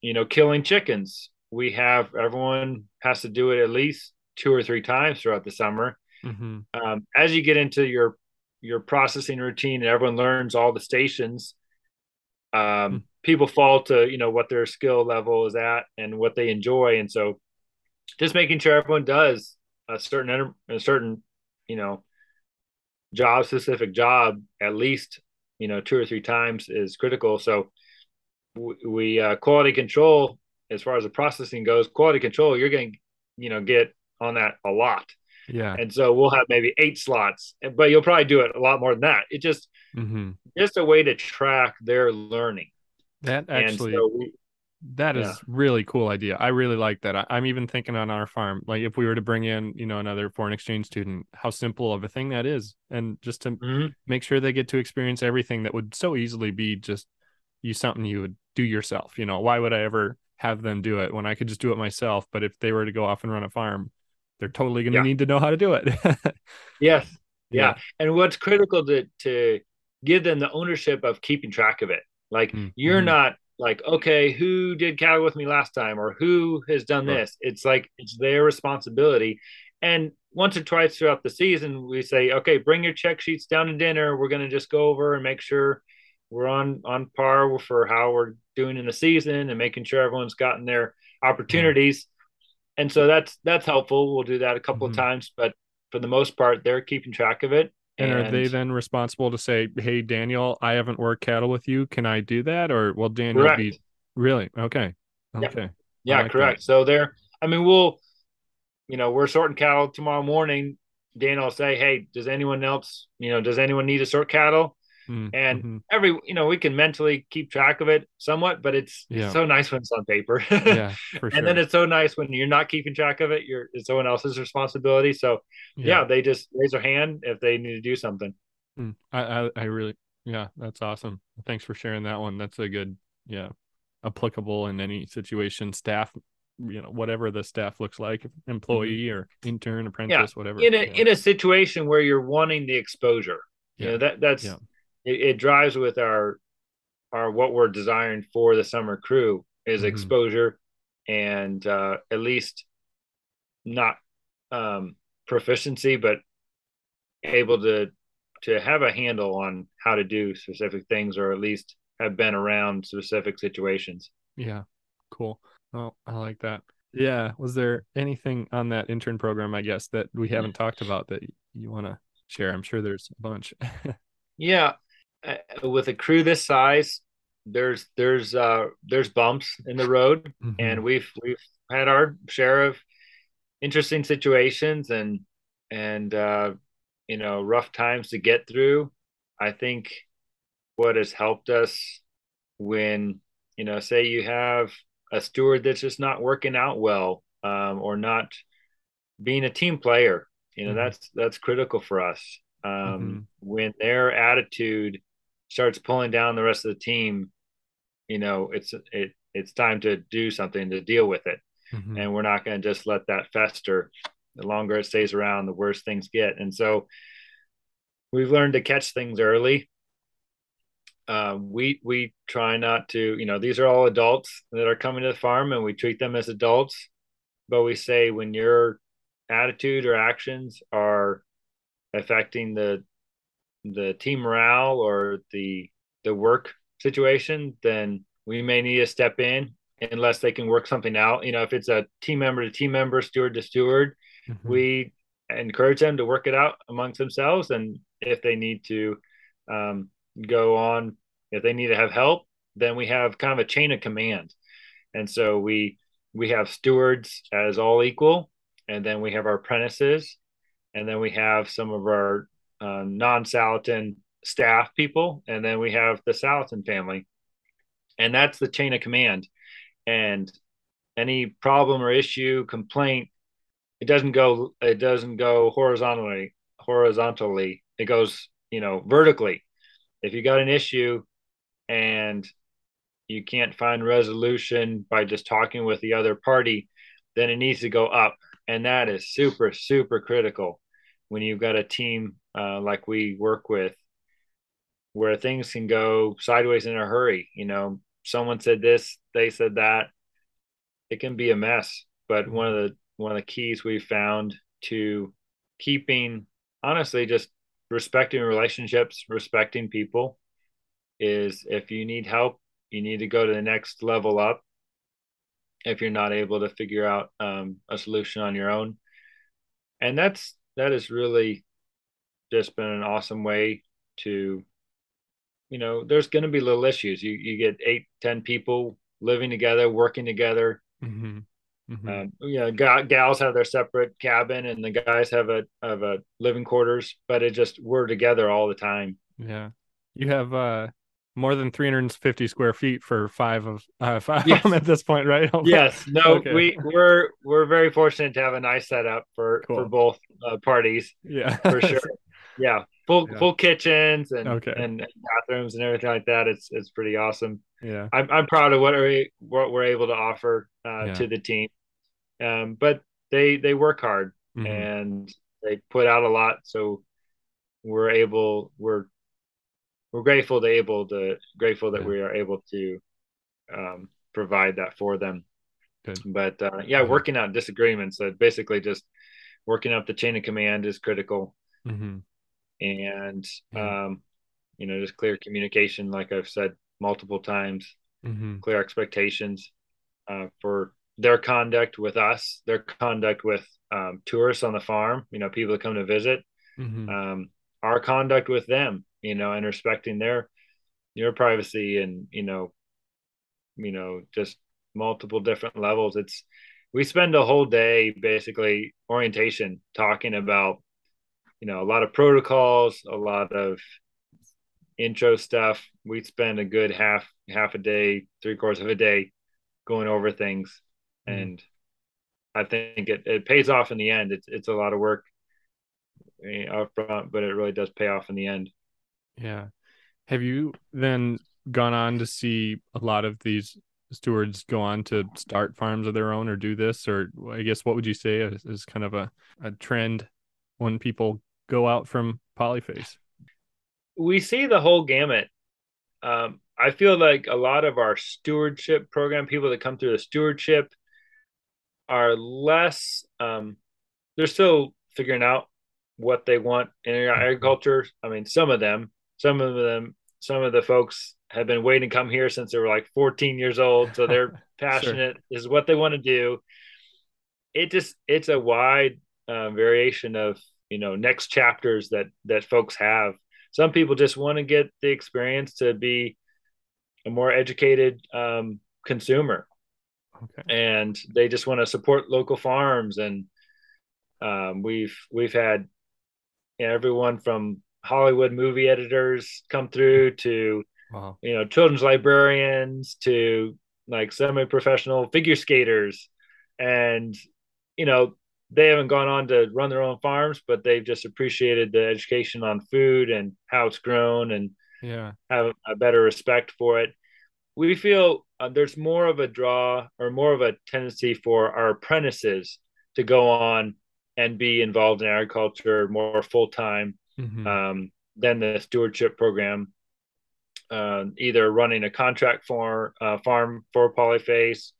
you know, killing chickens. We have everyone has to do it at least two or three times throughout the summer. Mm-hmm. Um, as you get into your your processing routine and everyone learns all the stations, um, mm-hmm. people fall to you know what their skill level is at and what they enjoy, and so just making sure everyone does a certain a certain you know job specific job at least you know two or three times is critical so we, we uh, quality control as far as the processing goes quality control you're going to you know get on that a lot yeah and so we'll have maybe eight slots but you'll probably do it a lot more than that it just mm-hmm. just a way to track their learning that actually so we, that is yeah. really cool idea. I really like that. I, am even thinking on our farm, like if we were to bring in, you know, another foreign exchange student, how simple of a thing that is, and just to mm-hmm. make sure they get to experience everything that would so easily be just you something you would do yourself. You know, why would I ever have them do it when I could just do it myself? But if they were to go off and run a farm, they're totally going to yeah. need to know how to do it. yes. Yeah. yeah. And what's critical to to give them the ownership of keeping track of it. Like mm-hmm. you're not like okay who did cattle with me last time or who has done this it's like it's their responsibility and once or twice throughout the season we say okay bring your check sheets down to dinner we're going to just go over and make sure we're on on par for how we're doing in the season and making sure everyone's gotten their opportunities yeah. And so that's that's helpful we'll do that a couple mm-hmm. of times but for the most part they're keeping track of it and, and, are they then responsible to say, "Hey, Daniel, I haven't worked cattle with you. Can I do that?" Or will Daniel correct. be really okay? Okay, yeah, yeah like correct. That. So they're, I mean, we'll, you know, we're sorting cattle tomorrow morning. Daniel will say, "Hey, does anyone else, you know, does anyone need to sort cattle?" Mm, and mm-hmm. every you know we can mentally keep track of it somewhat but it's, yeah. so nice when it's on paper yeah for sure. and then it's so nice when you're not keeping track of it you're it's someone else's responsibility so yeah, yeah they just raise their hand if they need to do something mm, I, I i really yeah that's awesome thanks for sharing that one that's a good yeah applicable in any situation staff you know whatever the staff looks like employee mm-hmm. or intern apprentice yeah. whatever in a yeah. in a situation where you're wanting the exposure yeah. you know that that's yeah it, it drives with our our what we're desiring for the summer crew is mm-hmm. exposure and uh, at least not um, proficiency, but able to to have a handle on how to do specific things, or at least have been around specific situations. Yeah, cool. Oh, I like that. Yeah. Was there anything on that intern program, I guess, that we haven't talked about that you want to share? I'm sure there's a bunch. yeah. Uh, with a crew this size, there's there's uh there's bumps in the road, mm-hmm. and we've we've had our share of interesting situations and and uh, you know rough times to get through. I think what has helped us when you know say you have a steward that's just not working out well um, or not being a team player you know mm-hmm. that's that's critical for us um, mm-hmm. when their attitude starts pulling down the rest of the team, you know, it's it it's time to do something to deal with it. Mm-hmm. And we're not going to just let that fester. The longer it stays around, the worse things get. And so we've learned to catch things early. Uh, we we try not to, you know, these are all adults that are coming to the farm, and we treat them as adults. But we say when your attitude or actions are affecting the the team morale or the the work situation, then we may need to step in unless they can work something out. You know, if it's a team member to team member, steward to steward, mm-hmm. we encourage them to work it out amongst themselves. And if they need to um, go on, if they need to have help, then we have kind of a chain of command. And so we we have stewards as all equal, and then we have our apprentices, and then we have some of our uh, non-Salatin staff people, and then we have the Salatin family, and that's the chain of command. And any problem or issue, complaint, it doesn't go it doesn't go horizontally. Horizontally, it goes you know vertically. If you got an issue and you can't find resolution by just talking with the other party, then it needs to go up, and that is super super critical when you've got a team uh, like we work with where things can go sideways in a hurry. You know, someone said this, they said that. It can be a mess. But one of the one of the keys we found to keeping honestly just respecting relationships, respecting people is if you need help, you need to go to the next level up. If you're not able to figure out um, a solution on your own, and that's that has really just been an awesome way to you know there's going to be little issues you you get eight ten people living together working together mm-hmm. Mm-hmm. Um, you know gals have their separate cabin and the guys have a have a living quarters but it just we're together all the time yeah you have uh more than 350 square feet for five of uh five yes. at this point right yes no okay. we we're we're very fortunate to have a nice setup for cool. for both uh, parties yeah for sure yeah full yeah. full kitchens and, okay. and bathrooms and everything like that. It's it's pretty awesome. Yeah, I'm I'm proud of what we what we're able to offer uh, yeah. to the team. Um, but they they work hard mm-hmm. and they put out a lot, so we're able we're we're grateful to able to grateful that yeah. we are able to um, provide that for them. Good. But uh, yeah, working out disagreements, uh, basically just working up the chain of command is critical. Mm-hmm and um, you know just clear communication like i've said multiple times mm-hmm. clear expectations uh, for their conduct with us their conduct with um, tourists on the farm you know people that come to visit mm-hmm. um, our conduct with them you know and respecting their your privacy and you know you know just multiple different levels. It's we spend a whole day basically orientation talking about you know a lot of protocols a lot of intro stuff. We spend a good half half a day three quarters of a day going over things. Mm. and i think it, it pays off in the end. It's, it's a lot of work eh, up front but it really does pay off in the end yeah have you then gone on to see a lot of these stewards go on to start farms of their own or do this or i guess what would you say is, is kind of a, a trend when people go out from Polyface? We see the whole gamut. Um, I feel like a lot of our stewardship program people that come through the stewardship are less. Um, they're still figuring out what they want in agriculture. I mean, some of them, some of them, some of the folks have been waiting to come here since they were like 14 years old, so they're passionate. sure. Is what they want to do. It just it's a wide uh, variation of you know next chapters that that folks have some people just want to get the experience to be a more educated um, consumer okay. and they just want to support local farms and um, we've we've had you know, everyone from hollywood movie editors come through to wow. you know children's librarians to like semi-professional figure skaters and you know they haven't gone on to run their own farms, but they've just appreciated the education on food and how it's grown and yeah, have a better respect for it. We feel uh, there's more of a draw or more of a tendency for our apprentices to go on and be involved in agriculture more full time mm-hmm. um, than the stewardship program. Uh, either running a contract for uh, farm for polyface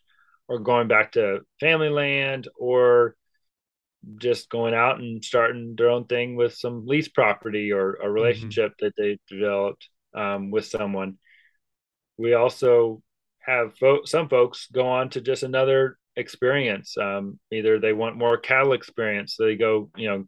or going back to family land or just going out and starting their own thing with some lease property or a mm-hmm. relationship mm-hmm. that they developed um, with someone. We also have fo- some folks go on to just another experience. Um, either they want more cattle experience, so they go, you know,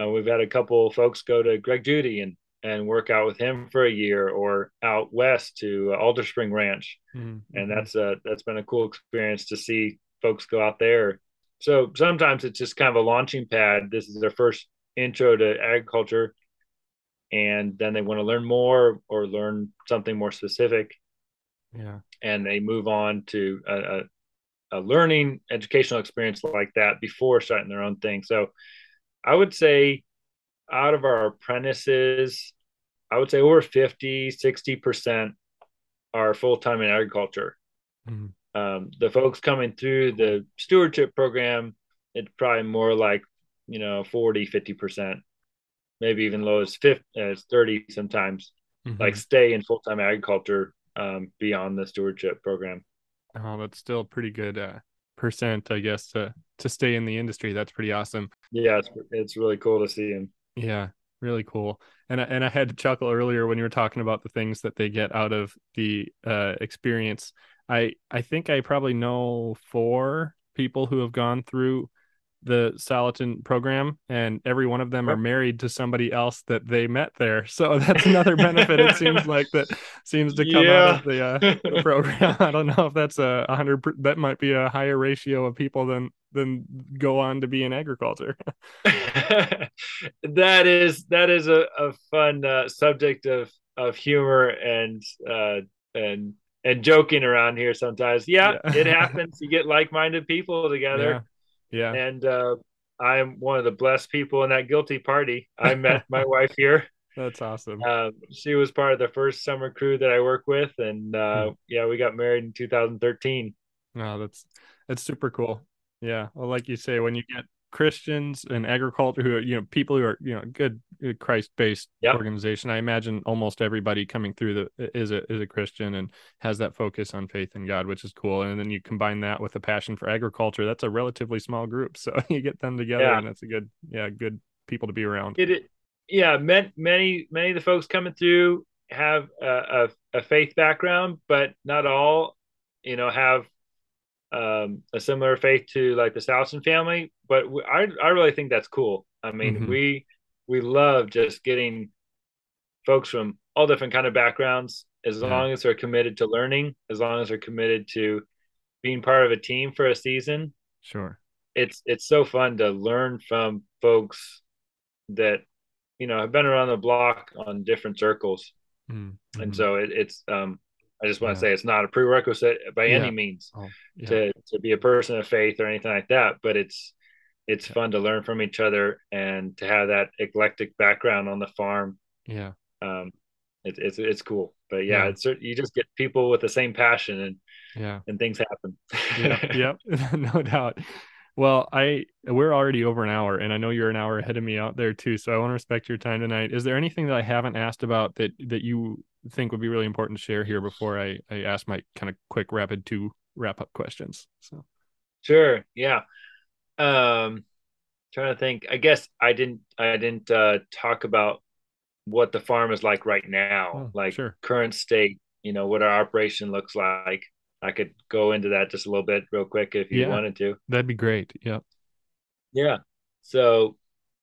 uh, we've had a couple folks go to Greg Judy and and work out with him for a year, or out west to uh, Alder Spring Ranch, mm-hmm. and that's a that's been a cool experience to see folks go out there so sometimes it's just kind of a launching pad. This is their first intro to agriculture, and then they want to learn more or learn something more specific. Yeah, and they move on to a, a, a learning educational experience like that before starting their own thing. So I would say out of our apprentices, I would say over 50, 60% are full time in agriculture. Mm-hmm. Um, the folks coming through the stewardship program, it's probably more like you know 40 50% maybe even low as 50 as 30 sometimes mm-hmm. like stay in full-time agriculture um, beyond the stewardship program oh that's still pretty good uh, percent i guess to to stay in the industry. That's pretty awesome. Yeah it's, it's really cool to see him yeah really cool. And I, and I had to chuckle earlier when you were talking about the things that they get out of the uh, experience. I i think i probably know four people who have gone through the Salatin program, and every one of them are married to somebody else that they met there. So that's another benefit. it seems like that seems to come yeah. out of the, uh, the, program. I don't know if that's a hundred. That might be a higher ratio of people than than go on to be in agriculture. that is that is a, a fun uh, subject of of humor and uh, and and joking around here sometimes. Yeah, yeah. it happens. You get like minded people together. Yeah. And uh, I am one of the blessed people in that guilty party. I met my wife here. That's awesome. Uh, she was part of the first summer crew that I work with, and uh, hmm. yeah, we got married in 2013. Oh, that's that's super cool. Yeah, well, like you say, when you get Christians and agriculture who are, you know, people who are, you know, good uh, Christ based yep. organization. I imagine almost everybody coming through the is a is a Christian and has that focus on faith in God, which is cool. And then you combine that with a passion for agriculture. That's a relatively small group. So you get them together yeah. and that's a good, yeah, good people to be around. It, it yeah, many, many, many of the folks coming through have a, a, a faith background, but not all, you know, have um, a similar faith to like the Salatin family, but we, I I really think that's cool. I mean, mm-hmm. we we love just getting folks from all different kind of backgrounds as yeah. long as they're committed to learning, as long as they're committed to being part of a team for a season. Sure. It's it's so fun to learn from folks that you know have been around the block on different circles. Mm-hmm. And so it, it's um I just want to say it's not a prerequisite by yeah. any means oh, yeah. to to be a person of faith or anything like that, but it's it's fun to learn from each other and to have that eclectic background on the farm. Yeah. Um, it's it's it's cool. But yeah, it's you just get people with the same passion and yeah, and things happen. yeah, yep, no doubt. Well, I we're already over an hour, and I know you're an hour ahead of me out there too. So I want to respect your time tonight. Is there anything that I haven't asked about that that you think would be really important to share here before I I ask my kind of quick rapid two wrap up questions? So sure, yeah. Um, trying to think. I guess I didn't I didn't uh, talk about what the farm is like right now, oh, like sure. current state. You know what our operation looks like. I could go into that just a little bit real quick if you yeah, wanted to. That'd be great. Yep. Yeah. So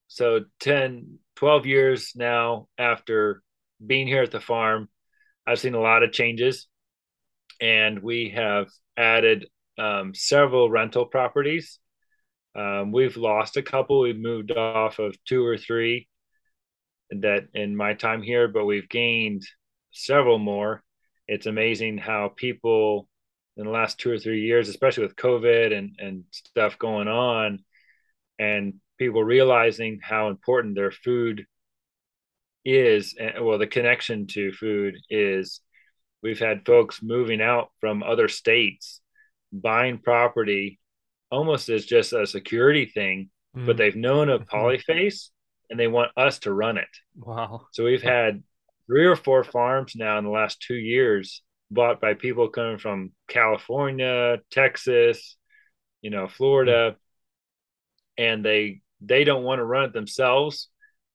so 10 12 years now after being here at the farm, I've seen a lot of changes and we have added um, several rental properties. Um, we've lost a couple. We've moved off of two or three that in my time here, but we've gained several more. It's amazing how people in the last two or three years, especially with COVID and, and stuff going on, and people realizing how important their food is, well, the connection to food is. We've had folks moving out from other states, buying property almost as just a security thing, mm. but they've known of. Polyface and they want us to run it. Wow. So we've had three or four farms now in the last two years bought by people coming from California, Texas, you know, Florida, and they they don't want to run it themselves,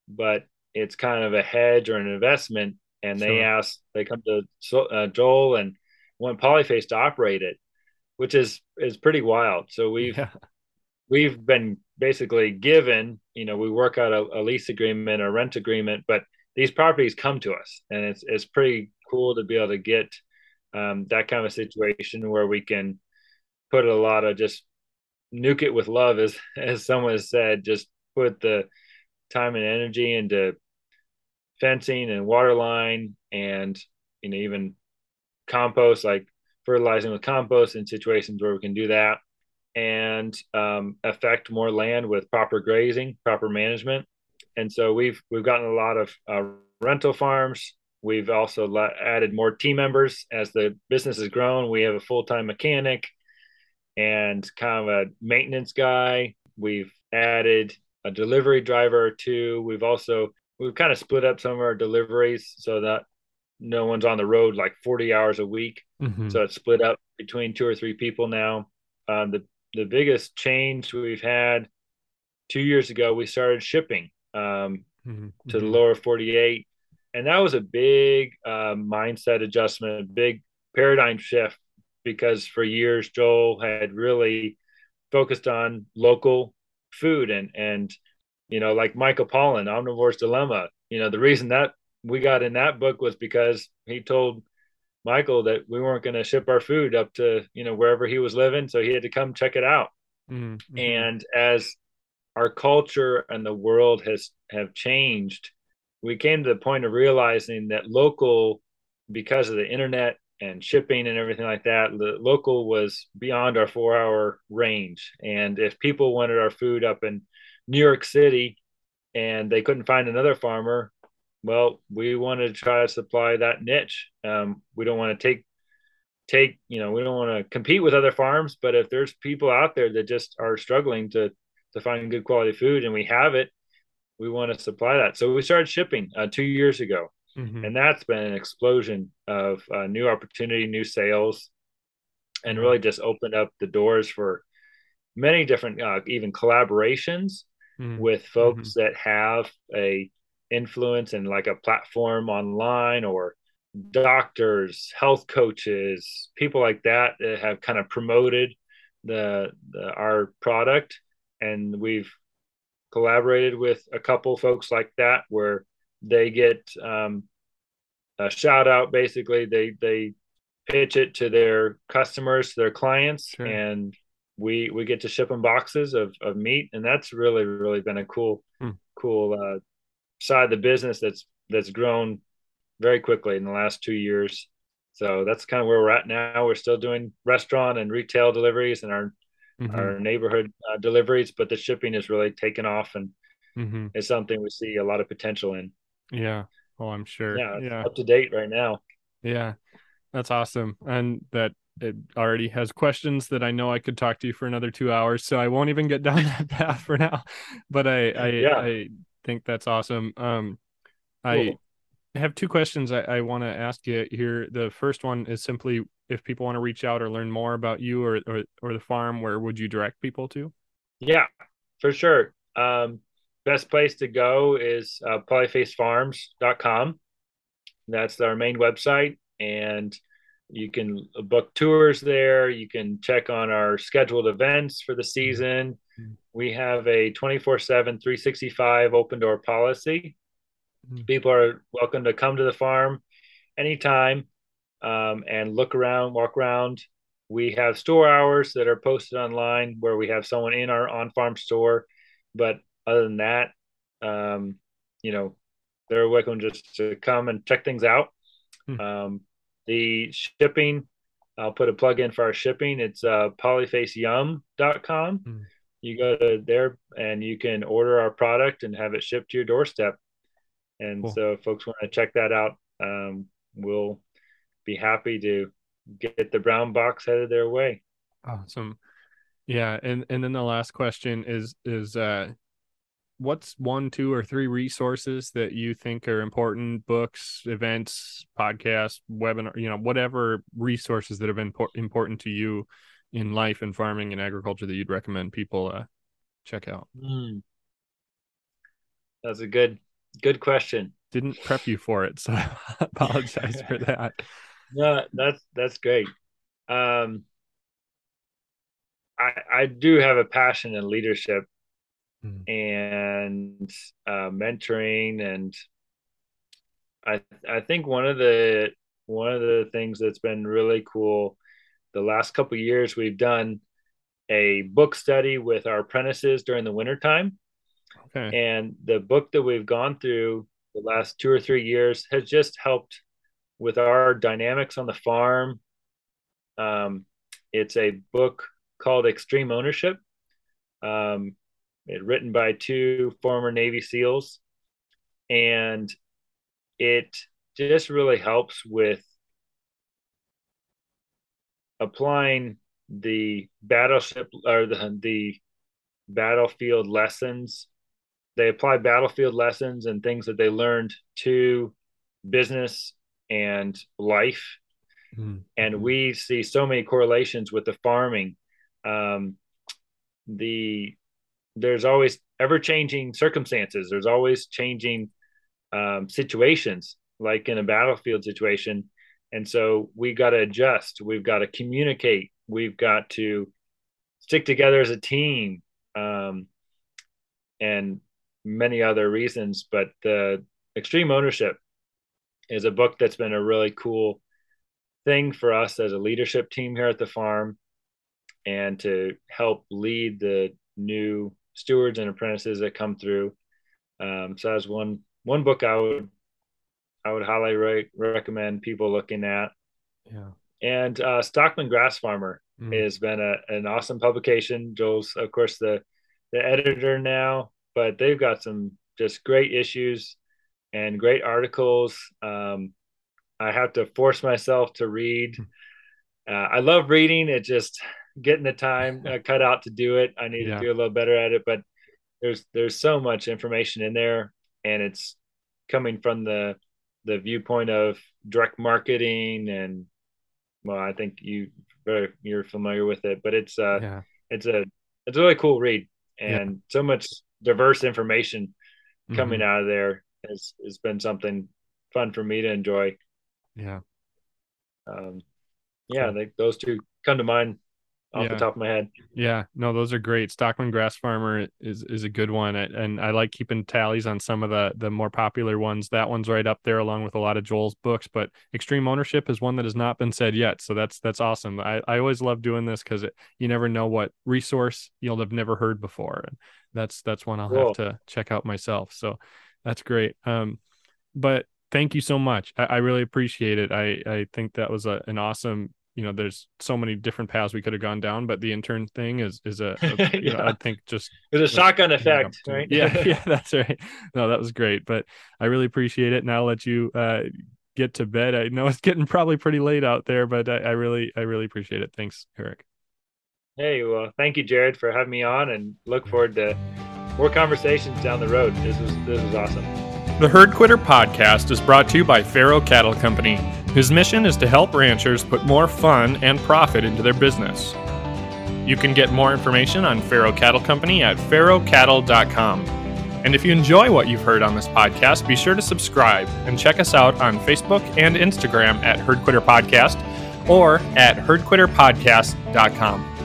but it's kind of a hedge or an investment. And sure. they ask, they come to uh, Joel and want Polyface to operate it, which is is pretty wild. So we've yeah. we've been basically given, you know, we work out a, a lease agreement, a rent agreement, but these properties come to us, and it's it's pretty cool to be able to get um, that kind of situation where we can put a lot of just nuke it with love, as as someone has said, just put the time and energy into fencing and water line and you know even compost like fertilizing with compost in situations where we can do that and um, affect more land with proper grazing proper management and so we've we've gotten a lot of uh, rental farms We've also added more team members as the business has grown. We have a full time mechanic and kind of a maintenance guy. We've added a delivery driver or two. We've also we've kind of split up some of our deliveries so that no one's on the road like 40 hours a week. Mm-hmm. So it's split up between two or three people now. Um, the the biggest change we've had two years ago, we started shipping um, mm-hmm. to the lower 48, and that was a big uh, mindset adjustment, a big paradigm shift because for years Joel had really focused on local food and and you know like Michael Pollan, Omnivore's Dilemma. You know the reason that we got in that book was because he told Michael that we weren't going to ship our food up to you know wherever he was living, so he had to come check it out. Mm-hmm. And as our culture and the world has have changed, we came to the point of realizing that local, because of the internet and shipping and everything like that, the local was beyond our four hour range. And if people wanted our food up in New York City and they couldn't find another farmer, well, we wanted to try to supply that niche. Um, we don't want to take take you know we don't want to compete with other farms, but if there's people out there that just are struggling to to find good quality food and we have it, we want to supply that. So we started shipping uh, two years ago, mm-hmm. and that's been an explosion of uh, new opportunity, new sales, and really just opened up the doors for many different uh, even collaborations mm-hmm. with folks mm-hmm. that have a influence and like a platform online or doctors, health coaches, people like that that have kind of promoted the, the our product, and we've collaborated with a couple folks like that where they get um, a shout out. Basically, they they pitch it to their customers, their clients, sure. and we we get to ship them boxes of, of meat, and that's really really been a cool hmm. cool uh, side of the business that's that's grown very quickly in the last two years. So that's kind of where we're at now. We're still doing restaurant and retail deliveries and our mm-hmm. our neighborhood uh, deliveries, but the shipping is really taken off and mm-hmm. it's something we see a lot of potential in. Yeah. Oh, I'm sure. Yeah. Yeah. Up to date right now. Yeah. That's awesome. And that it already has questions that I know I could talk to you for another two hours. So I won't even get down that path for now. But I I, yeah. I think that's awesome. Um cool. I have two questions I, I want to ask you here. The first one is simply if people want to reach out or learn more about you or, or, or the farm, where would you direct people to? Yeah, for sure. Um, best place to go is uh, polyfacefarms.com. That's our main website. And you can book tours there. You can check on our scheduled events for the season. Mm-hmm. We have a 24 7, 365 open door policy. Mm-hmm. People are welcome to come to the farm anytime um, and look around, walk around. We have store hours that are posted online where we have someone in our on farm store. But other than that, um, you know, they're welcome just to come and check things out. Hmm. Um, the shipping, I'll put a plug in for our shipping. It's uh, polyfaceyum.com. Hmm. You go to there and you can order our product and have it shipped to your doorstep. And cool. so, if folks want to check that out, um, we'll be happy to get the brown box headed their way. Awesome. Yeah, and and then the last question is is uh what's one, two, or three resources that you think are important? Books, events, podcasts, webinar, you know, whatever resources that have been important to you in life and farming and agriculture that you'd recommend people uh, check out. Mm. That's a good good question. Didn't prep you for it, so I apologize for that. No, that's that's great. Um, I I do have a passion in leadership mm. and uh, mentoring, and I I think one of the one of the things that's been really cool the last couple years we've done a book study with our apprentices during the wintertime. Okay. And the book that we've gone through the last two or three years has just helped with our dynamics on the farm. Um, it's a book called Extreme Ownership, um, it, written by two former Navy SEALs. And it just really helps with applying the battleship or the, the battlefield lessons they apply battlefield lessons and things that they learned to business and life. Mm-hmm. And we see so many correlations with the farming. Um, the there's always ever changing circumstances. There's always changing um, situations, like in a battlefield situation. And so we got to adjust. We've got to communicate. We've got to stick together as a team, um, and many other reasons. But the extreme ownership is a book that's been a really cool thing for us as a leadership team here at the farm and to help lead the new stewards and apprentices that come through. Um, so that's one one book I would I would highly re- recommend people looking at. Yeah. And uh, Stockman Grass Farmer mm. has been a, an awesome publication. Joel's, of course, the the editor now, but they've got some just great issues and great articles. Um, I have to force myself to read. Hmm. Uh, I love reading. It just getting the time uh, cut out to do it. I need yeah. to do a little better at it, but there's there's so much information in there, and it's coming from the the viewpoint of direct marketing and well, I think you you're familiar with it, but it's uh yeah. it's a it's a really cool read and yeah. so much diverse information coming mm-hmm. out of there has has been something fun for me to enjoy. Yeah. Um, yeah, cool. they, those two come to mind off yeah. the top of my head. Yeah, no, those are great. Stockman Grass Farmer is is a good one, and I like keeping tallies on some of the the more popular ones. That one's right up there, along with a lot of Joel's books. But Extreme Ownership is one that has not been said yet, so that's that's awesome. I I always love doing this because you never know what resource you'll have never heard before, and that's that's one I'll cool. have to check out myself. So that's great. Um, but thank you so much. I, I really appreciate it. I I think that was a, an awesome you know there's so many different paths we could have gone down but the intern thing is is a, a you yeah. know i think just it's a shotgun effect right? Yeah yeah that's right. No that was great but i really appreciate it and i'll let you uh get to bed. I know it's getting probably pretty late out there but i, I really i really appreciate it. Thanks eric. Hey well thank you jared for having me on and look forward to more conversations down the road. This was this was awesome the herd quitter podcast is brought to you by Pharo cattle company whose mission is to help ranchers put more fun and profit into their business. You can get more information on Pharo Cattle Company at pharocattle.com. And if you enjoy what you've heard on this podcast, be sure to subscribe and check us out on Facebook and Instagram at Herd Quitter Podcast or at herdquitterpodcast.com.